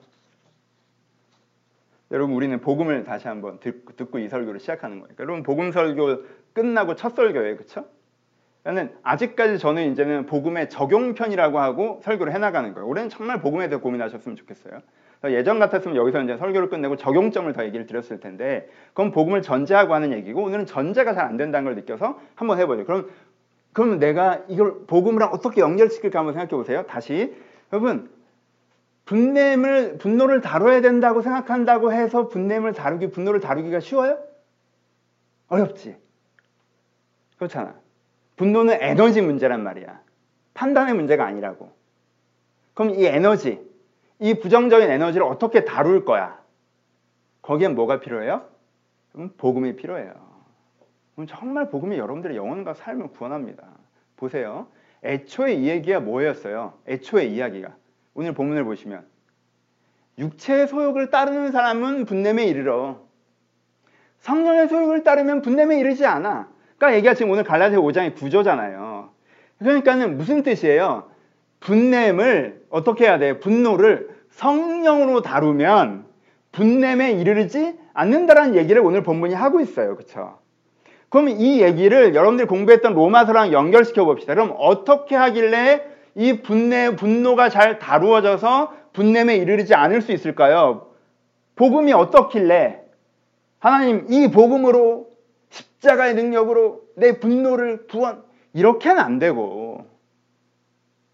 여러분 우리는 복음을 다시 한번 듣고, 이 설교를 시작하는 거예요. 여러분 복음 설교 끝나고 첫 설교예요, 그렇 죠? 그러니까 아직까지 저는 이제는 복음의 적용편이라고 하고 설교를 해나가는 거예요. 올해는 정말 복음에 대해 고민하셨으면 좋겠어요. 예전 같았으면 여기서 이제 설교를 끝내고 적용점을 더 얘기를 드렸을 텐데 그건 복음을 전제하고 하는 얘기고 오늘은 전제가 잘 안 된다는 걸 느껴서 한번 해보죠. 그럼 그럼 내가 이걸 복음이랑 어떻게 연결시킬까 한번 생각해 보세요. 다시 여러분 분냄을 분노를 다뤄야 된다고 생각한다고 해서 분냄을 다루기 분노를 다루기가 쉬워요? 어렵지. 그렇잖아. 분노는 에너지 문제란 말이야. 판단의 문제가 아니라고. 그럼 이 에너지, 이 부정적인 에너지를 어떻게 다룰 거야? 거기엔 뭐가 필요해요? 복음이 필요해요. 그럼 정말 복음이 여러분들의 영혼과 삶을 구원합니다. 보세요. 애초에 이 얘기가 뭐였어요? 애초에 이야기가. 오늘 본문을 보시면 육체의 소욕을 따르는 사람은 분냄에 이르러 성령의 소욕을 따르면 분냄에 이르지 않아. 그러니까 얘기가 지금 오늘 갈라디아 5장의 구조잖아요. 그러니까는 무슨 뜻이에요? 분냄을 어떻게 해야 돼요? 분노를 성령으로 다루면 분냄에 이르지 않는다라는 얘기를 오늘 본문이 하고 있어요. 그렇죠? 그럼 이 얘기를 여러분들이 공부했던 로마서랑 연결시켜 봅시다. 그럼 어떻게 하길래 이 분내, 분노가 잘 다루어져서 분냄에 이르지 않을 수 있을까요? 복음이 어떻길래 하나님 이 복음으로 십자가의 능력으로 내 분노를 구원 이렇게는 안 되고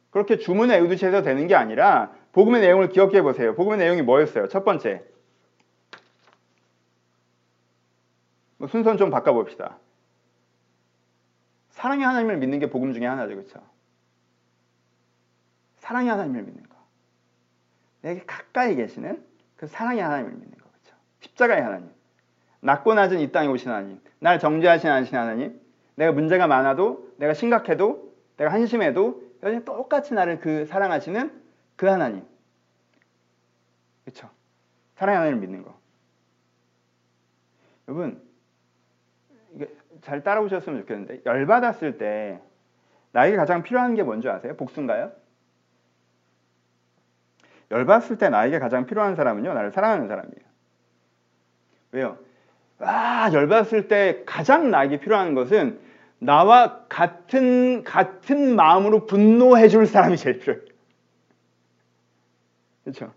그렇게 주문에 의두시해서 되는 게 아니라 복음의 내용을 기억해 보세요. 복음의 내용이 뭐였어요? 첫 번째 뭐 순서는 좀 바꿔봅시다. 사랑의 하나님을 믿는 게 복음 중에 하나죠. 그렇죠? 사랑의 하나님을 믿는 거. 내게 가까이 계시는 그 사랑의 하나님을 믿는 거. 그렇죠? 십자가의 하나님. 낮고 낮은 이 땅에 오신 하나님. 날 정죄하신 하나님. 내가 문제가 많아도 내가 심각해도 내가 한심해도 여전히 똑같이 나를 그 사랑하시는 그 하나님. 그렇죠? 사랑의 하나님을 믿는 거. 여러분 이게 잘 따라오셨으면 좋겠는데 열받았을 때 나에게 가장 필요한 게 뭔지 아세요? 복수인가요? 열받았을 때 나에게 가장 필요한 사람은요, 나를 사랑하는 사람이에요. 왜요? 아, 열받았을 때 가장 나에게 필요한 것은 나와 같은, 같은 마음으로 분노해 줄 사람이 제일 필요해요. 그렇죠?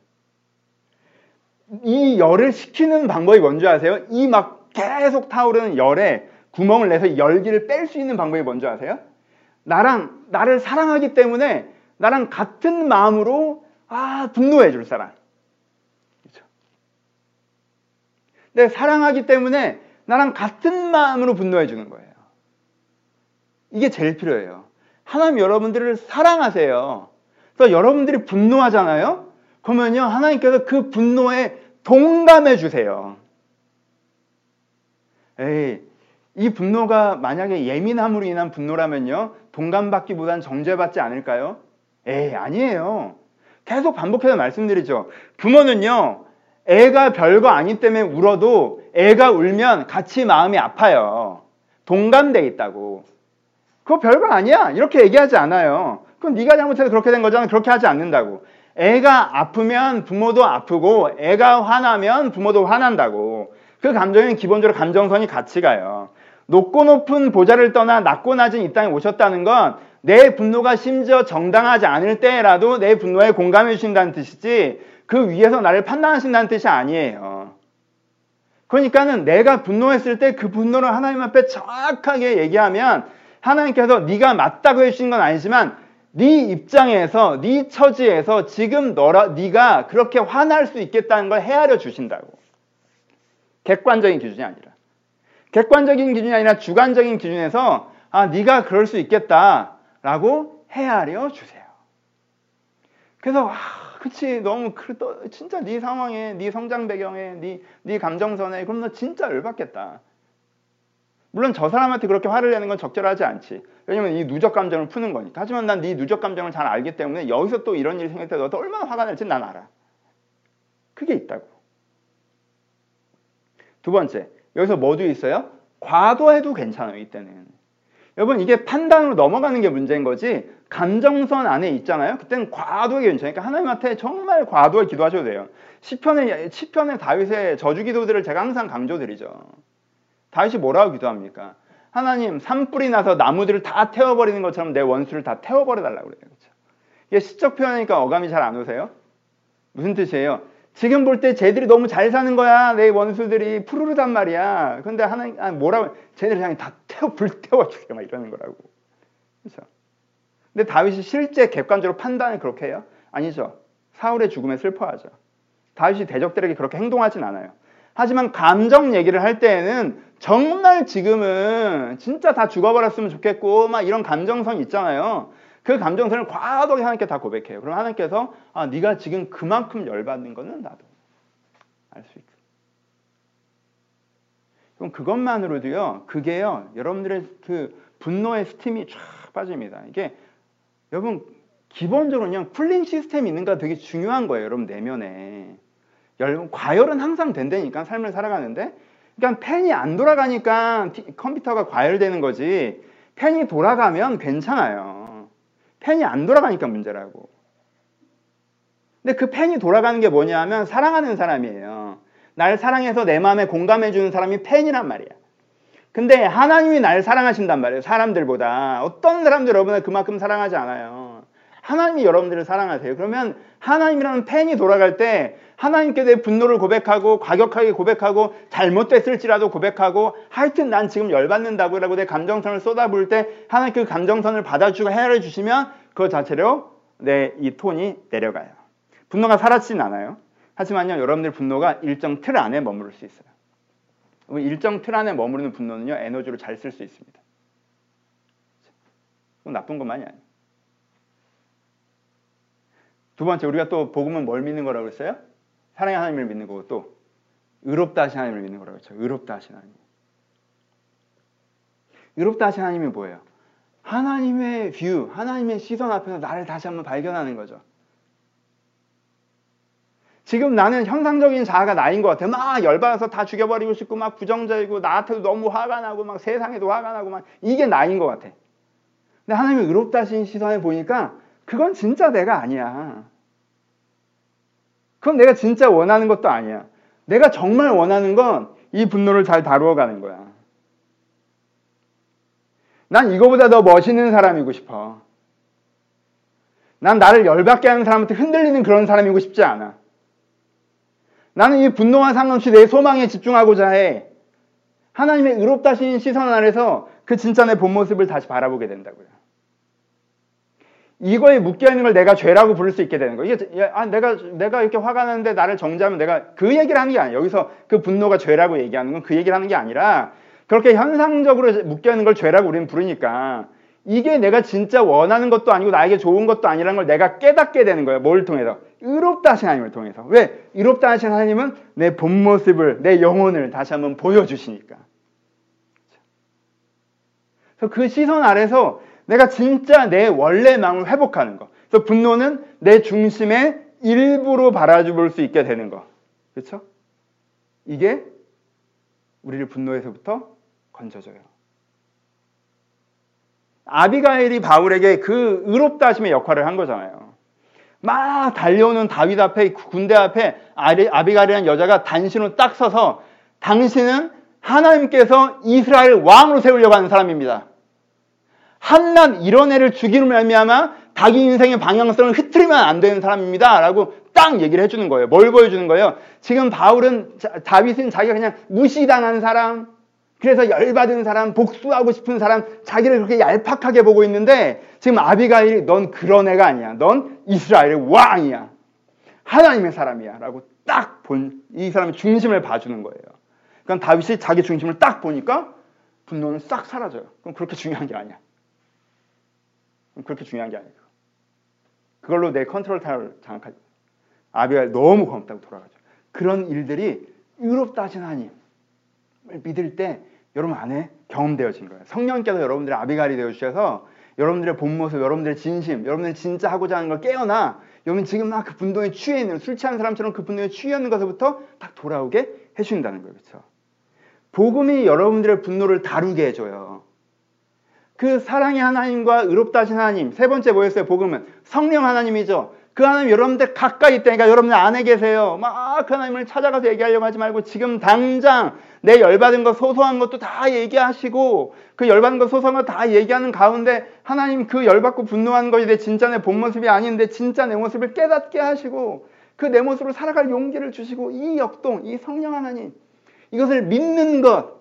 이 열을 식히는 방법이 뭔지 아세요? 이 막 계속 타오르는 열에 구멍을 내서 열기를 뺄 수 있는 방법이 뭔지 아세요? 나랑, 나를 사랑하기 때문에 나랑 같은 마음으로 아, 분노해 줄 사람. 그렇죠? 내 사랑하기 때문에 나랑 같은 마음으로 분노해 주는 거예요. 이게 제일 필요해요. 하나님 여러분들을 사랑하세요. 그래서 여러분들이 분노하잖아요. 그러면요, 하나님께서 그 분노에 동감해 주세요. 에이, 이 분노가 만약에 예민함으로 인한 분노라면요, 동감받기보단 정죄받지 않을까요? 에이, 아니에요. 계속 반복해서 말씀드리죠. 부모는요, 애가 별거 아닌 때문에 울어도 애가 울면 같이 마음이 아파요. 동감돼 있다고. 그거 별거 아니야. 이렇게 얘기하지 않아요. 그럼 네가 잘못해서 그렇게 된 거잖아. 그렇게 하지 않는다고. 애가 아프면 부모도 아프고 애가 화나면 부모도 화난다고. 그 감정은 기본적으로 감정선이 같이 가요. 높고 높은 보좌를 떠나 낮고 낮은 이 땅에 오셨다는 건 내 분노가 심지어 정당하지 않을 때라도 내 분노에 공감해 주신다는 뜻이지 그 위에서 나를 판단하신다는 뜻이 아니에요. 그러니까는 내가 분노했을 때 그 분노를 하나님 앞에 정확하게 얘기하면 하나님께서 네가 맞다고 해주신 건 아니지만 네 입장에서 네 처지에서 지금 너라 네가 그렇게 화날 수 있겠다는 걸 헤아려 주신다고. 객관적인 기준이 아니라 객관적인 기준이 아니라 주관적인 기준에서 아 네가 그럴 수 있겠다. 라고 헤아려 주세요. 그래서 아, 그치 너무 진짜 네 상황에 네 성장 배경에 네, 네 감정선에 그럼 너 진짜 열받겠다. 물론 저 사람한테 그렇게 화를 내는 건 적절하지 않지. 왜냐면 이 누적 감정을 푸는 거니까. 하지만 난 네 누적 감정을 잘 알기 때문에 여기서 또 이런 일이 생길 때 너도 얼마나 화가 날지 난 알아. 그게 있다고. 두 번째, 여기서 뭐도 있어요? 과도해도 괜찮아요, 이때는. 여러분 이게 판단으로 넘어가는 게 문제인 거지 감정선 안에 있잖아요. 그때는 과도하게 연주하니까 그러니까 하나님한테 정말 과도하게 기도하셔도 돼요. 시편의 시편의 다윗의 저주 기도들을 제가 항상 강조드리죠. 다윗이 뭐라고 기도합니까? 하나님 산불이 나서 나무들을 다 태워버리는 것처럼 내 원수를 다 태워버려 달라고 그래요. 그렇죠? 이게 시적 표현이니까 어감이 잘 안 오세요? 무슨 뜻이에요? 지금 볼 때 쟤들이 너무 잘 사는 거야. 내 원수들이 푸르르단 말이야. 근데 하나님 아, 뭐라고 쟤들을 향해 다 태워 불태워 죽여 막 이러는 거라고. 그렇죠? 근데 다윗이 실제 객관적으로 판단을 그렇게 해요? 아니죠. 사울의 죽음에 슬퍼하죠. 다윗이 대적들에게 그렇게 행동하진 않아요. 하지만 감정 얘기를 할 때에는 정말 지금은 진짜 다 죽어버렸으면 좋겠고 막 이런 감정성 있잖아요. 그 감정선을 과도하게 하나님께 다 고백해요. 그럼 하나님께서 아 네가 지금 그만큼 열받는 거는 나도 알 수 있고. 그럼 그것만으로도요. 그게요. 여러분들의 그 분노의 스팀이 쫙 빠집니다. 이게 여러분 기본적으로 그냥 쿨링 시스템이 있는가 되게 중요한 거예요. 여러분 내면에. 여러분 과열은 항상 된다니까 삶을 살아가는데 그러니까 팬이 안 돌아가니까 컴퓨터가 과열되는 거지 팬이 돌아가면 괜찮아요. 펜이 안 돌아가니까 문제라고. 근데 그 펜이 돌아가는 게 뭐냐 하면 사랑하는 사람이에요. 날 사랑해서 내 마음에 공감해 주는 사람이 펜이란 말이야. 근데 하나님이 날 사랑하신단 말이에요. 사람들보다. 어떤 사람들 여러분을 그만큼 사랑하지 않아요. 하나님이 여러분들을 사랑하세요. 그러면 하나님이라는 펜이 돌아갈 때 하나님께 내 분노를 고백하고 과격하게 고백하고 잘못됐을지라도 고백하고 하여튼 난 지금 열받는다고 라고 내 감정선을 쏟아부을 때 하나님 그 감정선을 받아주고 헤아려 주시면 그 자체로 내 이 톤이 내려가요. 분노가 사라지진 않아요. 하지만요 여러분들 분노가 일정 틀 안에 머무를 수 있어요. 일정 틀 안에 머무르는 분노는요 에너지로 잘 쓸 수 있습니다. 나쁜 것만이 아니에요. 두 번째 우리가 또 복음은 뭘 믿는 거라고 했어요? 사랑의 하나님을 믿는 거고 또 의롭다 하신 하나님을 믿는 거라고 했죠. 의롭다 하신 하나님. 의롭다 하신 하나님이 뭐예요? 하나님의 view, 하나님의 시선 앞에서 나를 다시 한번 발견하는 거죠. 지금 나는 형상적인 자아가 나인 것 같아. 막 열받아서 다 죽여버리고 싶고, 막 부정적이고, 나한테도 너무 화가 나고, 막 세상에도 화가 나고, 막 이게 나인 것 같아. 근데 하나님이 의롭다 하신 시선에 보니까 그건 진짜 내가 아니야. 그건 내가 진짜 원하는 것도 아니야. 내가 정말 원하는 건 이 분노를 잘 다루어 가는 거야. 난 이거보다 더 멋있는 사람이고 싶어. 난 나를 열받게 하는 사람한테 흔들리는 그런 사람이고 싶지 않아. 나는 이 분노와 상관없이 내 소망에 집중하고자 해. 하나님의 의롭다신 시선 아래서 그 진짜 내 본 모습을 다시 바라보게 된다고요. 이거에 묶여 있는 걸 내가 죄라고 부를 수 있게 되는 거예요. 이게 아 내가 내가 이렇게 화가 나는데 나를 정죄하면 내가 그 얘기를 하는 게 아니에요. 여기서 그 분노가 죄라고 얘기하는 건 그 얘기를 하는 게 아니라 그렇게 현상적으로 묶여 있는 걸 죄라고 우리는 부르니까 이게 내가 진짜 원하는 것도 아니고 나에게 좋은 것도 아니라는 걸 내가 깨닫게 되는 거예요. 뭘 통해서? 의롭다 하신 하나님을 통해서. 왜? 의롭다 하신 하나님은 내 본 모습을, 내 영혼을 다시 한번 보여주시니까. 그래서 그 시선 아래서 내가 진짜 내 원래 마음을 회복하는 거. 그래서 분노는 내 중심의 일부로 바라볼 수 있게 되는 거. 그렇죠? 이게 우리를 분노에서부터 건져줘요. 아비가일이 바울에게 그 의롭다 하심의 역할을 한 거잖아요. 막 달려오는 다윗 앞에 군대 앞에 아비가일이라는 여자가 단신으로 딱 서서 당신은 하나님께서 이스라엘 왕으로 세우려고 하는 사람입니다. 한낱 이런 애를 죽이는 말미암아 자기 인생의 방향성을 흐트리면 안 되는 사람입니다. 라고 딱 얘기를 해주는 거예요. 뭘 보여주는 거예요? 지금 바울은 다윗은 자기가 그냥 무시당한 사람, 그래서 열받은 사람, 복수하고 싶은 사람, 자기를 그렇게 얄팍하게 보고 있는데 지금 아비가일이 넌 그런 애가 아니야. 넌 이스라엘의 왕이야. 하나님의 사람이야. 라고 딱 본 이 사람의 중심을 봐주는 거예요. 그러니까 다윗이 자기 중심을 딱 보니까 분노는 싹 사라져요. 그럼 그렇게 중요한 게 아니야. 그렇게 중요한 게 아니고 그걸로 내 컨트롤 타워를 장악하지. 아비가 너무 고맙다고 돌아가죠. 그런 일들이 의롭다 하신 하나님을 믿을 때 여러분 안에 경험되어진 거예요. 성령께서 여러분들의 아비갈이 되어주셔서 여러분들의 본 모습, 여러분들의 진심, 여러분들이 진짜 하고자 하는 걸 깨어나 여러분 지금 막 그 분노에 취해 있는 술 취한 사람처럼 그 분노에 취해 있는 것부터 딱 돌아오게 해준다는 거예요. 그렇죠? 복음이 여러분들의 분노를 다루게 해줘요. 그 사랑의 하나님과 의롭다 하신 하나님. 세 번째 뭐였어요? 복음은 성령 하나님이죠. 그 하나님 여러분들 가까이 있다니까 여러분들 안에 계세요. 막 그 하나님을 찾아가서 얘기하려고 하지 말고 지금 당장 내 열받은 것 소소한 것도 다 얘기하시고 그 열받은 것 소소한 것다 얘기하는 가운데 하나님 그 열받고 분노하는 것이 내 진짜 내 본 모습이 아닌데 진짜 내 모습을 깨닫게 하시고 그 내 모습으로 살아갈 용기를 주시고 이 역동 이 성령 하나님 이것을 믿는 것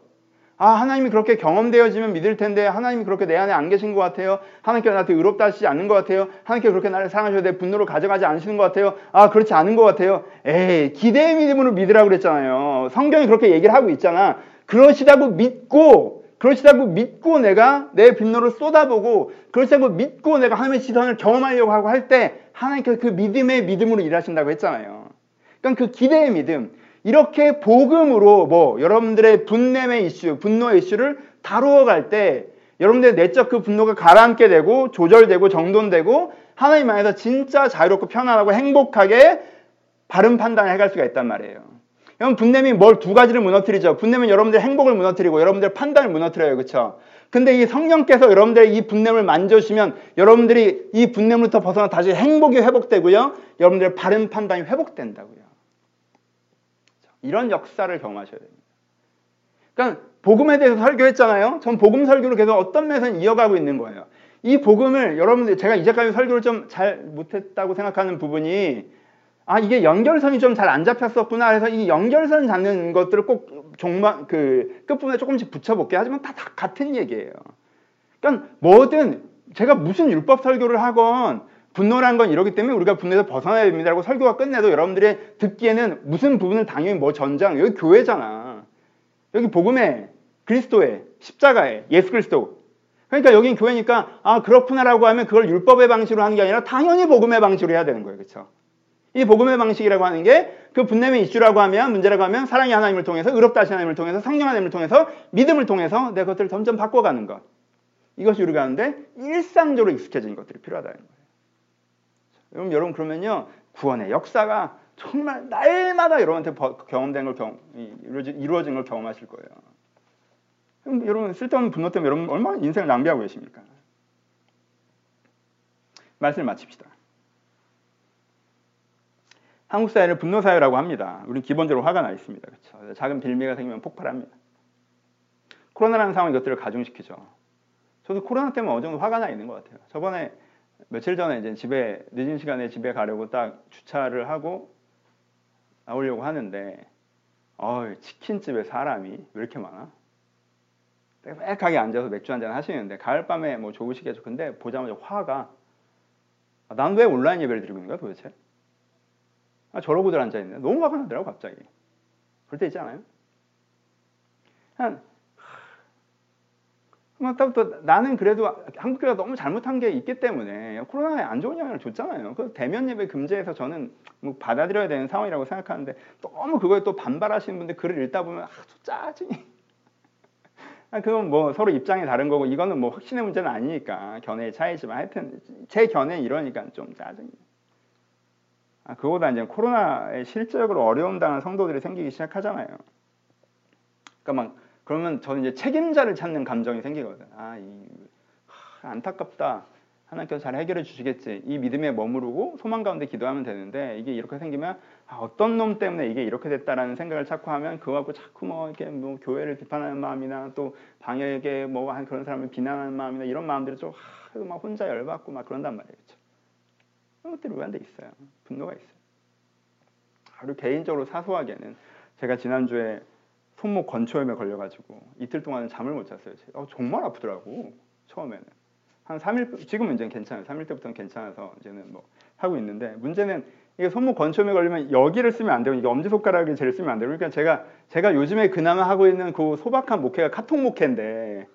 아, 하나님이 그렇게 경험되어지면 믿을 텐데, 하나님이 그렇게 내 안에 안 계신 것 같아요. 하나님께서 나한테 의롭다 하시지 않는 것 같아요. 하나님께서 그렇게 나를 사랑하셔서 내 분노를 가져가지 않으시는 것 같아요. 아, 그렇지 않은 것 같아요. 에이, 기대의 믿음으로 믿으라고 그랬잖아요. 성경이 그렇게 얘기를 하고 있잖아. 그러시다고 믿고, 그러시다고 믿고 내가 내 분노를 쏟아보고, 그러시다고 믿고 내가 하나님의 시선을 경험하려고 하고 할 때, 하나님께서 그 믿음의 믿음으로 일하신다고 했잖아요. 그러니까 그 기대의 믿음. 이렇게 복음으로 뭐 여러분들의 분냄의 이슈, 분노의 이슈를 다루어 갈 때 여러분들의 내적 그 분노가 가라앉게 되고 조절되고 정돈되고 하나님 안에서 진짜 자유롭고 편안하고 행복하게 바른 판단을 해갈 수가 있단 말이에요. 여러분 분냄이 뭘 두 가지를 무너뜨리죠. 분냄은 여러분들의 행복을 무너뜨리고 여러분들의 판단을 무너뜨려요. 그렇죠? 근데 이 성령께서 여러분들의 이 분냄을 만져주시면 여러분들이 이 분냄으로부터 벗어나 다시 행복이 회복되고요. 여러분들의 바른 판단이 회복된다고요. 이런 역사를 경험하셔야 됩니다. 그러니까 복음에 대해서 설교했잖아요. 전 복음 설교를 계속 어떤 면에서는 이어가고 있는 거예요. 이 복음을 여러분들 제가 이제까지 설교를 좀 잘 못했다고 생각하는 부분이 아 이게 연결선이 좀 잘 안 잡혔었구나 그래서 이 연결선 잡는 것들을 꼭 종마 그 끝부분에 조금씩 붙여볼게 하지만 다, 다 같은 얘기예요. 그러니까 뭐든 제가 무슨 율법 설교를 하건 분노란 건 이러기 때문에 우리가 분노에서 벗어나야 됩니다라고 설교가 끝내도 여러분들이 듣기에는 무슨 부분을 당연히 뭐 전장 여기 교회잖아. 여기 복음에 그리스도의 십자가에 예수 그리스도. 그러니까 여긴 교회니까 아 그렇구나라고 하면 그걸 율법의 방식으로 하는 게 아니라 당연히 복음의 방식으로 해야 되는 거예요. 그렇죠? 이 복음의 방식이라고 하는 게 그 분냄의 이슈라고 하면 문제라고 하면 사랑의 하나님을 통해서 의롭다 하신 하나님을 통해서 성령 하나님을 통해서 믿음을 통해서 내 것들을 점점 바꿔가는 것. 이것이 우리가 하는데 일상적으로 익숙해진 것들이 필요하다는 거예요. 여러분, 여러분 그러면요 구원의 역사가 정말 날마다 여러분한테 경험된 걸 경, 이루어진, 걸 경험하실 거예요. 여러분 쓸데없는 분노 때문에 여러분 얼마나 인생을 낭비하고 계십니까? 말씀을 마칩시다. 한국 사회를 분노 사회라고 합니다. 우리 기본적으로 화가 나 있습니다. 그렇죠? 작은 빌미가 생기면 폭발합니다. 코로나라는 상황이 이것들을 가중시키죠. 저도 코로나 때문에 어느 정도 화가 나 있는 것 같아요. 저번에 며칠 전에 이제 집에 늦은 시간에 집에 가려고 딱 주차를 하고 나오려고 하는데 어 치킨집에 사람이 왜 이렇게 많아? 빽빽하게 앉아서 맥주 한잔 하시는데 가을밤에 뭐 좋으시겠죠. 근데 보자마자 화가 아, 난왜 온라인 예배를 드리고 있는 거야 도대체? 아, 저러고들 앉아있네. 너무 화가 나더라고 갑자기. 그럴 때 있지 않아요? 한 그렇다고 나는 그래도 한국 교회가 너무 잘못한 게 있기 때문에 코로나에 안 좋은 영향을 줬잖아요. 그 대면 예배 금지해서 저는 뭐 받아들여야 되는 상황이라고 생각하는데 너무 그거에 또 반발하시는 분들 글을 읽다 보면 아주 짜증이. 아, 그건 뭐 서로 입장이 다른 거고 이거는 뭐 확신의 문제는 아니니까 견해의 차이지만 하여튼 제 견해는 이러니까 좀 짜증이. 아, 그거보다 이제 코로나에 실질적으로 어려움 당한 성도들이 생기기 시작하잖아요. 그러니까 막 그러면 저는 이제 책임자를 찾는 감정이 생기거든. 아, 이 하, 안타깝다. 하나님께서 잘 해결해 주시겠지. 이 믿음에 머무르고 소망 가운데 기도하면 되는데 이게 이렇게 생기면 아, 어떤 놈 때문에 이게 이렇게 됐다라는 생각을 자꾸 하면 그거 갖고 자꾸 뭐 이렇게 뭐 교회를 비판하는 마음이나 또 방역에 뭐 한 그런 사람을 비난하는 마음이나 이런 마음들이 좀 하, 막 혼자 열받고 막 그런단 말이에요. 그런 것들이 우리한테 있어요. 분노가 있어요. 하루 개인적으로 사소하게는 제가 지난주에 손목 건초염에 걸려가지고 이틀 동안은 잠을 못 잤어요. 어, 정말 아프더라고 처음에는 한 3일 지금은 이제 괜찮아요. 3일 때부터는 괜찮아서 이제는 뭐 하고 있는데 문제는 이게 손목 건초염에 걸리면 여기를 쓰면 안 되고 이게 엄지 손가락을 제일 쓰면 안 되고 그러니까 제가 제가 요즘에 그나마 하고 있는 그 소박한 목회가 카톡 목회인데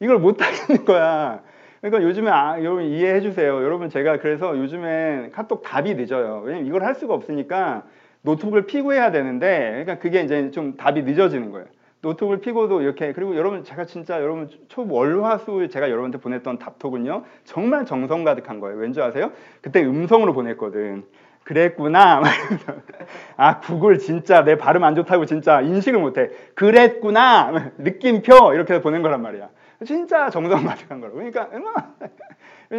이걸 못 하겠는 거야. 그러니까 요즘에 아, 여러분 이해해 주세요. 여러분 제가 그래서 요즘에 카톡 답이 늦어요. 왜냐면 이걸 할 수가 없으니까 노트북을 피고 해야 되는데 그러니까 그게 이제 좀 답이 늦어지는 거예요. 노트북을 피고도 이렇게 그리고 여러분 제가 진짜 여러분 초월화수 제가 여러분한테 보냈던 답톡은요 정말 정성 가득한 거예요. 왠지 아세요? 그때 음성으로 보냈거든. 그랬구나. 아 구글 진짜 내 발음 안 좋다고 진짜 인식을 못해. 그랬구나. 느낌표 이렇게 보낸 거란 말이야. 진짜 정성 가득한 거로. 그러니까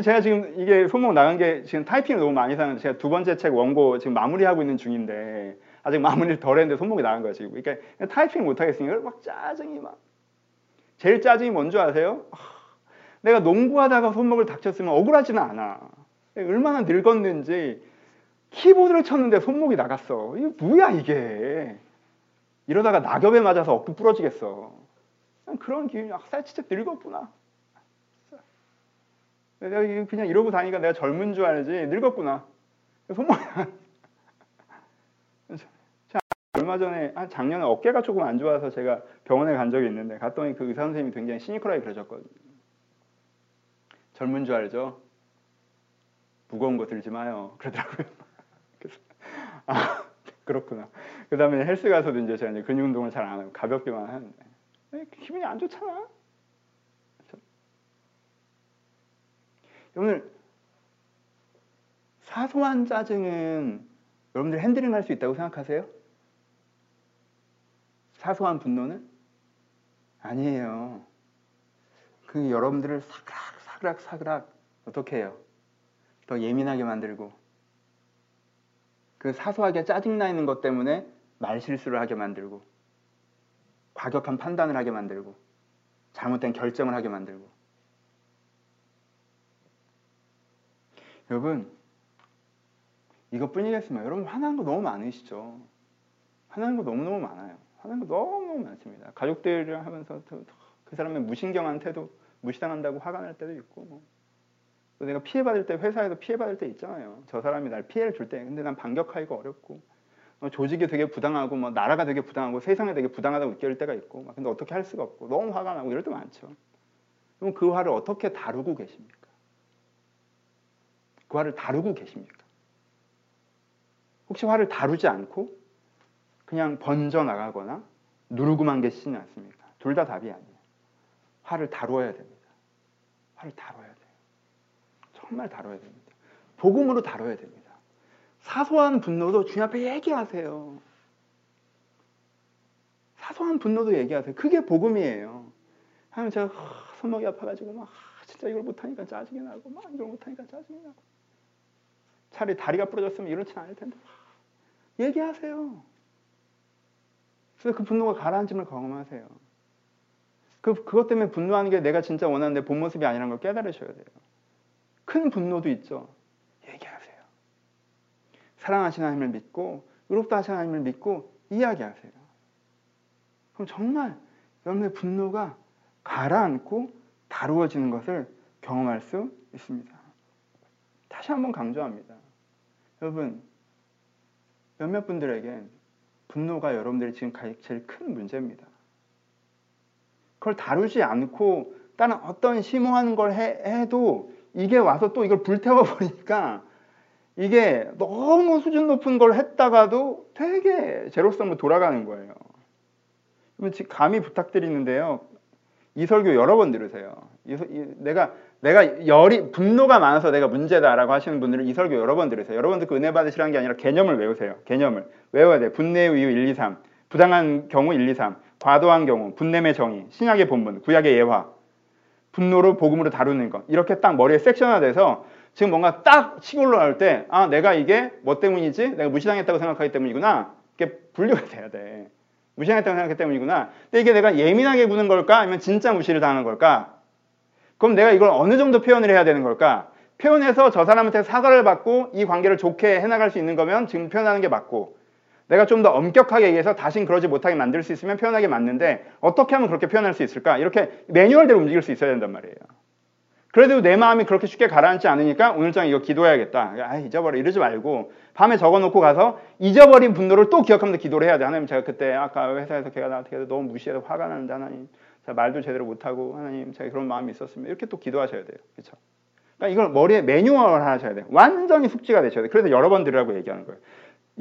제가 지금 이게 손목 나간 게 지금 타이핑을 너무 많이 사는 제가 두 번째 책 원고 지금 마무리하고 있는 중인데 아직 마무리를 덜 했는데 손목이 나간 거야 지금. 그러니까 타이핑 못 하겠으니까 막 짜증이 막 제일 짜증이 뭔지 아세요? 내가 농구하다가 손목을 다쳤으면 억울하지는 않아. 얼마나 늙었는지 키보드를 쳤는데 손목이 나갔어. 이게 뭐야 이게. 이러다가 낙엽에 맞아서 어깨 부러지겠어. 그런 기분이 아, 진짜 늙었구나. 내가 그냥 이러고 다니까 내가 젊은 줄 알지 늙었구나. 손목이 얼마 전에 한 작년에 어깨가 조금 안 좋아서 제가 병원에 간 적이 있는데 갔더니 그 의사 선생님이 굉장히 시니컬하게 그러셨거든요. 젊은 줄 알죠? 무거운 거 들지 마요. 그러더라고요. 그래서 아 그렇구나. 그 다음에 헬스 가서도 이제 제가 이제 근육 운동을 잘 안 하고 가볍게만 하는데 기분이 안 좋잖아. 오늘 사소한 짜증은 여러분들 핸들링 할 수 있다고 생각하세요? 사소한 분노는? 아니에요. 그 여러분들을 사그락 사그락 사그락 어떻게 해요? 더 예민하게 만들고 그 사소하게 짜증나 있는 것 때문에 말실수를 하게 만들고 과격한 판단을 하게 만들고 잘못된 결정을 하게 만들고 여러분 이것뿐이겠습니다. 여러분 화나는 거 너무 많으시죠? 화나는 거 너무너무 많아요. 화나는 거 너무너무 많습니다. 가족들이랑 하면서 그 사람의 무신경한 태도 무시당한다고 화가 날 때도 있고 뭐. 또 내가 피해받을 때 회사에서 피해받을 때 있잖아요. 저 사람이 날 피해를 줄 때 근데 난 반격하기가 어렵고 어, 조직이 되게 부당하고 뭐 나라가 되게 부당하고 세상에 되게 부당하다고 느낄 때가 있고 근데 어떻게 할 수가 없고 너무 화가 나고 이럴 때 많죠. 그럼 그 화를 어떻게 다루고 계십니까? 그 화를 다루고 계십니까? 혹시 화를 다루지 않고 그냥 번져 나가거나 누르고만 계시지는 않습니까? 둘 다 답이 아니에요. 화를 다루어야 됩니다. 화를 다뤄야 돼요. 정말 다뤄야 됩니다. 복음으로 다뤄야 됩니다. 사소한 분노도 주님 앞에 얘기하세요. 사소한 분노도 얘기하세요. 그게 복음이에요. 하면 제가 하, 손목이 아파가지고 막 하, 진짜 이걸 못하니까 짜증이 나고 막 이걸 못하니까 짜증이 나고 차라리 다리가 부러졌으면 이렇진 않을 텐데 하, 얘기하세요. 그래서 그 분노가 가라앉음을 경험하세요. 그, 그것 때문에 분노하는 게 내가 진짜 원하는 내 본 모습이 아니라는 걸 깨달으셔야 돼요. 큰 분노도 있죠. 얘기하세요. 사랑하시는 하나님을 믿고 의롭다 하시는 하나님을 믿고 이야기하세요. 그럼 정말 여러분의 분노가 가라앉고 다루어지는 것을 경험할 수 있습니다. 다시 한번 강조합니다. 여러분, 몇몇 분들에게 분노가 여러분들이 지금 제일 큰 문제입니다. 그걸 다루지 않고 다른 어떤 심오한 걸 해, 도 이게 와서 또 이걸 불태워 버리니까 이게 너무 수준 높은 걸 했다가도 되게 제로성으로 돌아가는 거예요. 그러면 감히 부탁드리는데요. 이 설교 여러 번 들으세요. 내가 내가 열이 분노가 많아서 내가 문제다라고 하시는 분들은 이 설교 여러 번 들으세요. 여러분들 그 은혜 받으시라는 게 아니라 개념을 외우세요. 개념을 외워야 돼. 분내의 이유 1, 2, 3, 부당한 경우 1, 2, 3, 과도한 경우, 분냄의 정의, 신약의 본문, 구약의 예화, 분노를 복음으로 다루는 것 이렇게 딱 머리에 섹션화돼서 지금 뭔가 딱 치고 올라올 때, 아, 내가 이게 뭐 때문이지? 내가 무시당했다고 생각하기 때문이구나. 이게 분류가 돼야 돼. 무시당했다고 생각하기 때문이구나. 근데 이게 내가 예민하게 구는 걸까? 아니면 진짜 무시를 당하는 걸까? 그럼 내가 이걸 어느 정도 표현을 해야 되는 걸까? 표현해서 저 사람한테 사과를 받고 이 관계를 좋게 해나갈 수 있는 거면 지금 표현하는 게 맞고 내가 좀 더 엄격하게 얘기해서 다신 그러지 못하게 만들 수 있으면 표현하게 맞는데 어떻게 하면 그렇게 표현할 수 있을까? 이렇게 매뉴얼대로 움직일 수 있어야 된단 말이에요. 그래도 내 마음이 그렇게 쉽게 가라앉지 않으니까 오늘 장 이거 기도해야겠다. 아, 잊어버려. 이러지 말고 밤에 적어놓고 가서 잊어버린 분노를 또 기억하면서 기도를 해야 돼. 하나님 제가 그때 아까 회사에서 걔가 나한테 너무 무시해서 화가 나는데 하나님 제가 말도 제대로 못하고 하나님 제가 그런 마음이 있었으면 이렇게 또 기도하셔야 돼요. 그렇죠? 그러니까 이걸 머리에 매뉴얼을 하셔야 돼요. 완전히 숙지가 되셔야 돼요. 그래서 여러 번 들으라고 얘기하는 거예요.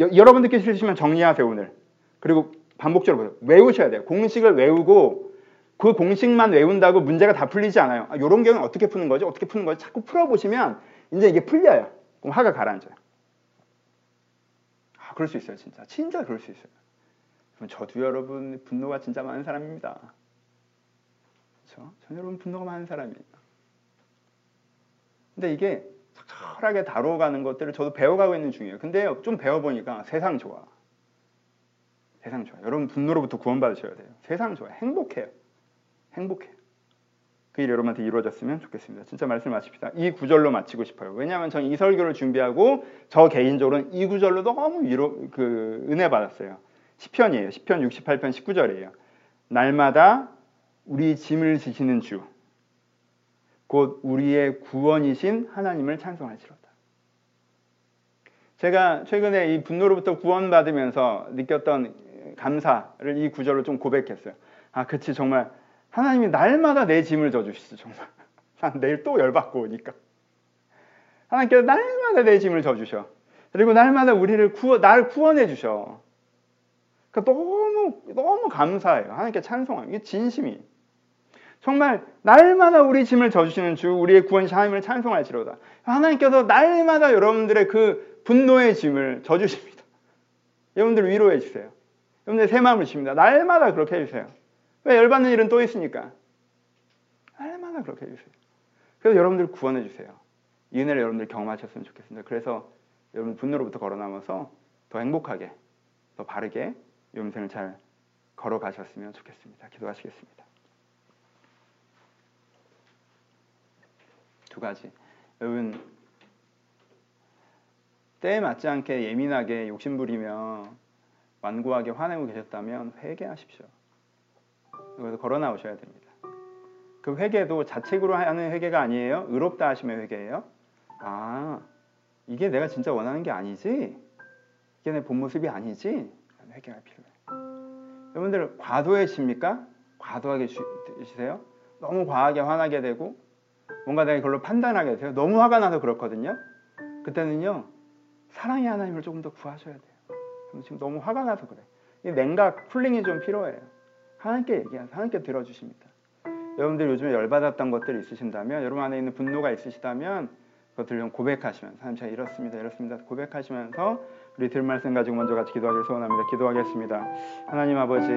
여, 여러분들께 싫으시면 정리하세요 오늘. 그리고 반복적으로 외우셔야 돼요. 공식을 외우고 그 공식만 외운다고 문제가 다 풀리지 않아요. 아, 이런 경우는 어떻게 푸는 거지? 어떻게 푸는 거지? 자꾸 풀어보시면 이제 이게 풀려요. 그럼 화가 가라앉아요. 아, 그럴 수 있어요, 진짜. 진짜 그럴 수 있어요. 그럼 저도 여러분 분노가 진짜 많은 사람입니다. 그렇죠? 전 여러분 분노가 많은 사람이에요. 근데 이게 적절하게 다뤄가는 것들을 저도 배워가고 있는 중이에요. 근데 좀 배워보니까 세상 좋아. 세상 좋아. 여러분 분노로부터 구원받으셔야 돼요. 세상 좋아. 행복해요. 행복해요. 그 일이 여러분한테 이루어졌으면 좋겠습니다. 진짜 말씀 마칩시다. 이 구절로 마치고 싶어요. 왜냐하면 저는 이 설교를 준비하고 저 개인적으로는 이 구절로 너무 위로 그 은혜 받았어요. 10편이에요. 10편 68편 19절이에요. 날마다 우리 짐을 지시는 주, 곧 우리의 구원이신 하나님을 찬송하시로다. 제가 최근에 이 분노로부터 구원받으면서 느꼈던 감사를 이 구절로 좀 고백했어요. 아, 그치, 정말 하나님이 날마다 내 짐을 져주시죠, 정말. 난 내일 또 열받고 오니까. 하나님께서 날마다 내 짐을 져주셔. 그리고 날마다 우리를 구원, 날 구원해 주셔. 그러니까 너무, 너무 감사해요. 하나님께 찬송함. 이게 진심이. 정말 날마다 우리 짐을 져주시는 주, 우리의 구원신 하나님을 찬송할지로다. 하나님께서 날마다 여러분들의 그 분노의 짐을 져주십니다. 여러분들 위로해 주세요. 여러분들 새 마음을 주십니다. 날마다 그렇게 해주세요. 왜 열받는 일은 또 있으니까. 날마다 그렇게 해주세요. 그래서 여러분들 구원해 주세요. 이 은혜를 여러분들 경험하셨으면 좋겠습니다. 그래서 여러분 분노로부터 걸어나와서 더 행복하게, 더 바르게 이 인생을 잘 걸어가셨으면 좋겠습니다. 기도하시겠습니다. 두 가지. 여러분 때에 맞지 않게 예민하게 욕심부리며 완고하게 화내고 계셨다면 회개하십시오. 그래서 걸어 나오셔야 됩니다. 그 회개도 자책으로 하는 회개가 아니에요. 의롭다 하심의 회개예요. 아, 이게 내가 진짜 원하는 게 아니지? 이게 내 본 모습이 아니지? 회개가 필요해요. 여러분들 과도해집니까? 과도하게 주세요. 너무 과하게 화나게 되고 뭔가 내가 이걸로 판단하게 돼요. 너무 화가 나서 그렇거든요. 그때는요. 사랑의 하나님을 조금 더 구하셔야 돼요. 지금 너무 화가 나서 그래. 이 냉각, 쿨링이 좀 필요해요. 하나님께 얘기하세요. 하나님께 들어주십니다. 여러분들 요즘에 열받았던 것들이 있으신다면 여러분 안에 있는 분노가 있으시다면 그것들 좀 고백하시면서 하나님 제가 이렇습니다. 이렇습니다. 고백하시면서 우리 들 말씀 가지고 먼저 같이 기도하기를 소원합니다. 기도하겠습니다. 하나님 아버지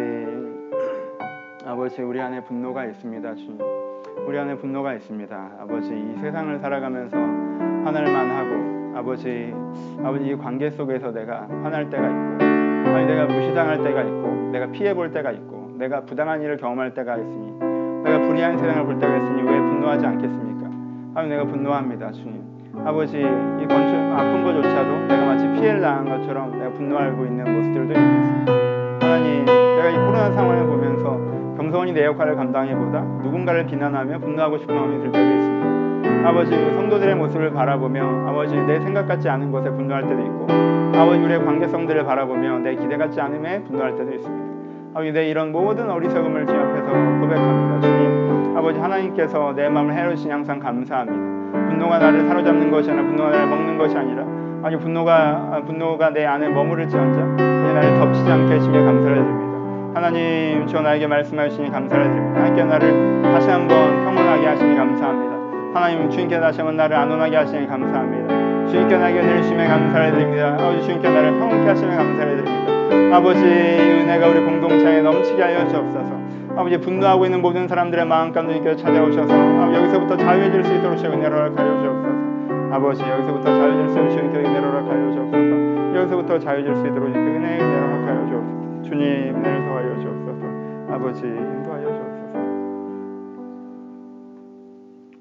아버지 우리 안에 분노가 있습니다. 주님. 우리 안에 분노가 있습니다. 아버지 이 세상을 살아가면서 화날만 하고 아버지 아버지 이 관계 속에서 내가 화날 때가 있고 아니 내가 무시당할 때가 있고 내가 피해 볼 때가 있고 내가 부당한 일을 경험할 때가 있으니 내가 불의한 세상을 볼 때가 있으니 왜 분노하지 않겠습니까? 하나님 내가 분노합니다 주님 아버지 이 건축 아픈 것조차도 내가 마치 피해를 당한 것처럼 내가 분노하고 있는 모습들도 있겠습니다 하나님 내가 이 코로나 상황을 보면서 겸손히 내 역할을 감당해보다 누군가를 비난하며 분노하고 싶은 마음이 들 때도 있습니다 아버지 성도들의 모습을 바라보며 아버지 내 생각 같지 않은 것에 분노할 때도 있고 아버지 우리의 관계성들을 바라보며 내 기대 같지 않음에 분노할 때도 있습니다 아버지 내 이런 모든 어리석음을 주 앞에서 고백합니다. 주님 아버지 하나님께서 내 마음을 헤아리시니 항상 감사합니다. 분노가 나를 사로잡는 것이 아니라 분노가 나를 먹는 것이 아니라 아니 분노가 분노가 내 안에 머무를지언정 그게 나를 덮치지 않게 하시며 감사를 드립니다. 하나님 주 나에게 말씀하시니 감사를 드립니다. 하나님께 나를 다시 한번 평온하게 하시니 감사합니다. 하나님 주님께 다시 한번 나를 안온하게 하시니 감사합니다. 주님께 나에게 내리심에 감사를 드립니다. 아버지 주님께 나를 평온케 하시며 감사를 드립니다. 아버지 은혜가 우리 공동체에 넘치게 하여 주옵소서. 아버지 분노하고 있는 모든 사람들의 마음 가운데 찾아오셔서 아버지 여기서부터 자유해질 수 있도록 주의 은혜로 하여 주옵소서. 아버지 여기서부터 자유해질 수 있도록 주의 은혜로 하여 주옵소서. 여기서부터 자유해질 수 있도록 주의 은혜로 하여 주옵소서. 주님 은혜를 주옵소서. 아버지 인도하여 주옵소서.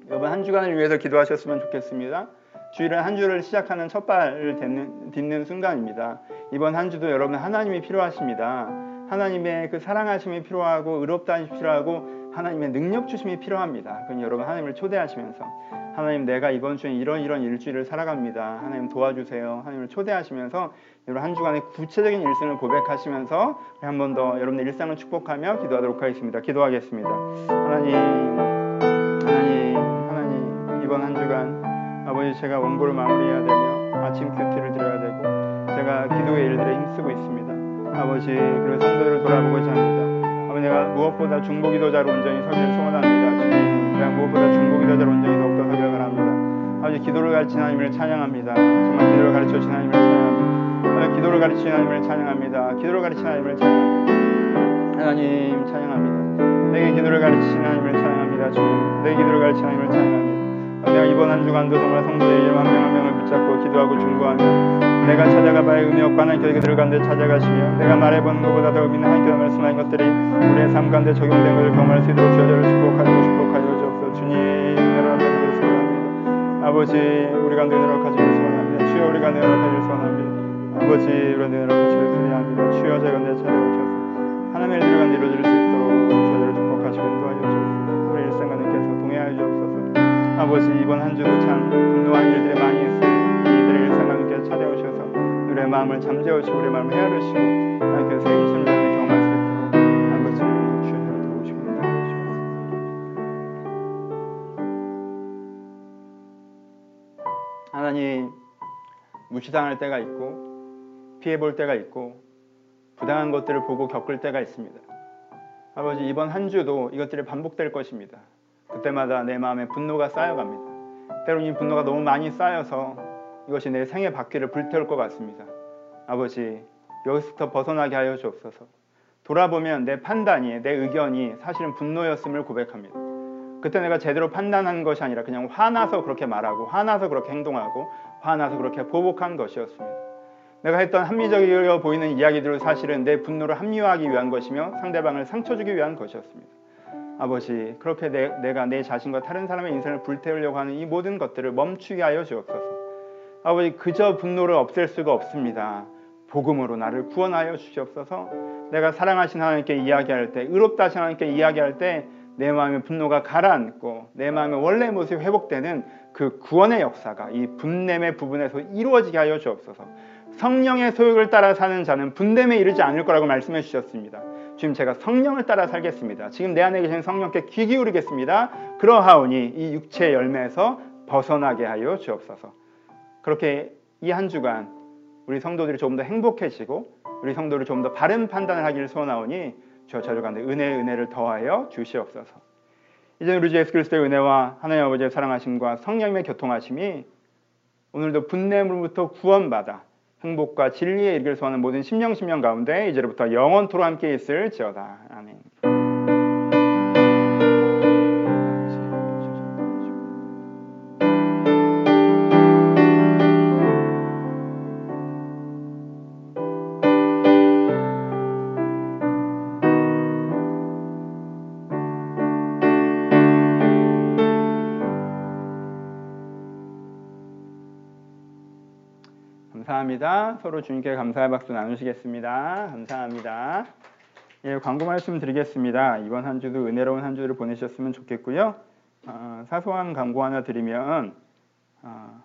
여러분 한 주간을 위해서 기도하셨으면 좋겠습니다. 주일은 한 주를 시작하는 첫 발을 딛는, 딛는 순간입니다. 이번 한 주도 여러분 하나님이 필요하십니다. 하나님의 그 사랑하심이 필요하고 의롭다 하심이 필요하고 하나님의 능력 주심이 필요합니다. 그럼 여러분 하나님을 초대하시면서 하나님 내가 이번 주에 이런 이런 일주일을 살아갑니다. 하나님 도와주세요. 하나님을 초대하시면서 여러분 한 주간의 구체적인 일생을 고백하시면서 한 번 더 여러분의 일상을 축복하며 기도하도록 하겠습니다. 기도하겠습니다. 하나님 하나님 하나님 이번 한 주간 아버지 제가 원고를 마무리해야 되며 아침 큐티를 드려야 되고 제가 기도의 일들에 힘쓰고 있습니다. 아버지 그리고 성도들을 돌아보고자 합니다. 아버지 내가 무엇보다 중보기도자로 온전히 서기를 소원합니다. 주님 내가 무엇보다 중보기도자로 온전히 더욱 더 서기를 바랍니다. 아버지 기도를 가르치는 하나님을 찬양합니다. 정말 기도를 가르쳐 주신 하나님을 찬양합니다. 기도를 가르치는 하나님을 찬양합니다. 기도를 가르치는 하나님을 찬양합니다. 하나님 찬양합니다. 내게 기도를 가르치신 하나님을 찬양합니다. 주님, 내 기도를 갈지 하나님을 찬양합니다. 내가 이번 한 주간도 정말 성도의 이름 한명한 명을 붙잡고 기도하고 중보하며 내가 찾아가 봐야 의미 없고 하나님 교회 들어간데 찾아가시며 내가 말해보는 것보다 더 의미 있는 하나님께서 말씀하신 것들이 우리의 삶 가운데 적용된 것을 경험할 수 있도록 저희를 축복하고 축복하여 아버지 우리 가운데 노력하시길 소원합니다. 주여 우리 가운데 노력하시길 소원합니다. 아버지 우리 가운데 노력하시길 소원합니다. 주여 저희 가운데 찾아오셔서 하나님의 일들 가운데 이루어질 수 있도록 저희를 축복하시고 인도하여 주옵소서 우리 일생가님께서 동행하여 주옵소서 아버지 이번 한 주도 참 분노한 일들이 많이 있으니 이들의 일생가님께서 찾아오셔서 우리의 마음을 잠재우시고 우리의 마음을 헤아르시고 하나님께서 새 힘을 무시당할 때가 있고 피해 볼 때가 있고 부당한 것들을 보고 겪을 때가 있습니다. 아버지 이번 한 주도 이것들이 반복될 것입니다. 그때마다 내 마음에 분노가 쌓여갑니다. 때로는 이 분노가 너무 많이 쌓여서 이것이 내 생의 바퀴를 불태울 것 같습니다. 아버지 여기서부터 벗어나게 하여 주옵소서. 돌아보면 내 판단이 내 의견이 사실은 분노였음을 고백합니다. 그때 내가 제대로 판단한 것이 아니라 그냥 화나서 그렇게 말하고 화나서 그렇게 행동하고 화나서 그렇게 보복한 것이었습니다. 내가 했던 합리적이어 보이는 이야기들은 사실은 내 분노를 합리화하기 위한 것이며 상대방을 상처 주기 위한 것이었습니다. 아버지, 그렇게 내, 내가 내 자신과 다른 사람의 인생을 불태우려고 하는 이 모든 것들을 멈추게 하여 주옵소서. 아버지, 그저 분노를 없앨 수가 없습니다. 복음으로 나를 구원하여 주시옵소서. 내가 사랑하신 하나님께 이야기할 때, 의롭다 하신 하나님께 이야기할 때, 내 마음의 분노가 가라앉고 내 마음의 원래 모습이 회복되는 그 구원의 역사가 이 분냄의 부분에서 이루어지게 하여 주옵소서. 성령의 소욕을 따라 사는 자는 분됨에 이르지 않을 거라고 말씀해 주셨습니다. 지금 제가 성령을 따라 살겠습니다. 지금 내 안에 계신 성령께 귀 기울이겠습니다. 그러하오니 이 육체의 열매에서 벗어나게 하여 주옵소서. 그렇게 이 한 주간 우리 성도들이 조금 더 행복해지고 우리 성도들이 조금 더 바른 판단을 하기를 소원하오니 주여 저들 가운데 은혜의 은혜를 더하여 주시옵소서. 이제 우리 주 예수 그리스도의 은혜와 하나님 아버지의 사랑하심과 성령님의 교통하심이 오늘도 분냄으로부터 구원받아 행복과 진리에 이르기를 소원하는 모든 심령 심령 가운데 이제부터 영원토록 함께 있을지어다. 아멘. 감사합니다. 서로 주님께 감사의 박수 나누시겠습니다. 감사합니다. 예, 광고 말씀 드리겠습니다. 이번 한 주도 은혜로운 한 주를 보내셨으면 좋겠고요. 어, 사소한 광고 하나 드리면 어,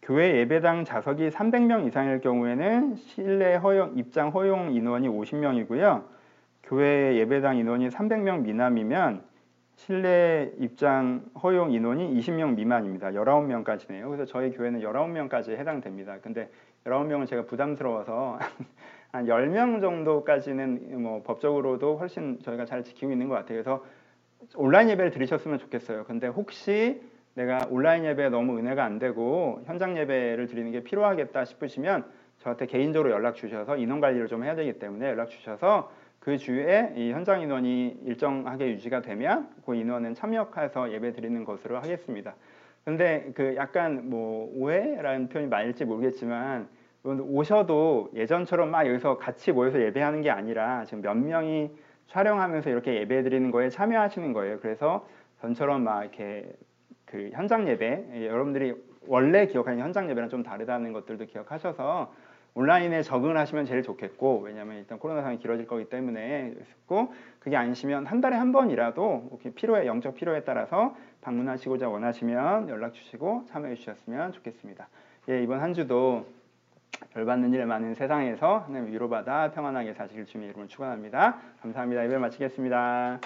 교회 예배당 좌석이 300명 이상일 경우에는 실내 허용 입장 허용 인원이 50명이고요. 교회 예배당 인원이 300명 미남이면 실내 입장 허용 인원이 20명 미만입니다. 19명까지네요. 그래서 저희 교회는 19명까지 해당됩니다. 근데 19명은 제가 부담스러워서 한 10명 정도까지는 뭐 법적으로도 훨씬 저희가 잘 지키고 있는 것 같아요. 그래서 온라인 예배를 드리셨으면 좋겠어요. 근데 혹시 내가 온라인 예배 너무 은혜가 안 되고 현장 예배를 드리는 게 필요하겠다 싶으시면 저한테 개인적으로 연락 주셔서 인원 관리를 좀 해야 되기 때문에 연락 주셔서 그 주에 이 현장 인원이 일정하게 유지가 되면 그 인원은 참여해서 예배 드리는 것으로 하겠습니다. 근데 그 약간 뭐 오해라는 표현이 맞을지 모르겠지만 오셔도 예전처럼 막 여기서 같이 모여서 예배하는 게 아니라 지금 몇 명이 촬영하면서 이렇게 예배 드리는 거에 참여하시는 거예요. 그래서 전처럼 막 이렇게 그 현장 예배 여러분들이 원래 기억하는 현장 예배랑 좀 다르다는 것들도 기억하셔서 온라인에 적응을 하시면 제일 좋겠고 왜냐하면 일단 코로나 상황이 길어질 거기 때문에 그고 그게 아니시면 한 달에 한 번이라도 필요에 영적 필요에 따라서 방문하시고자 원하시면 연락 주시고 참여해 주셨으면 좋겠습니다. 예, 이번 한 주도 별 받는 일 많은 세상에서 하나님 위로받아 평안하게 사시길 주님의 이름으로 축원합니다. 감사합니다. 예배 마치겠습니다.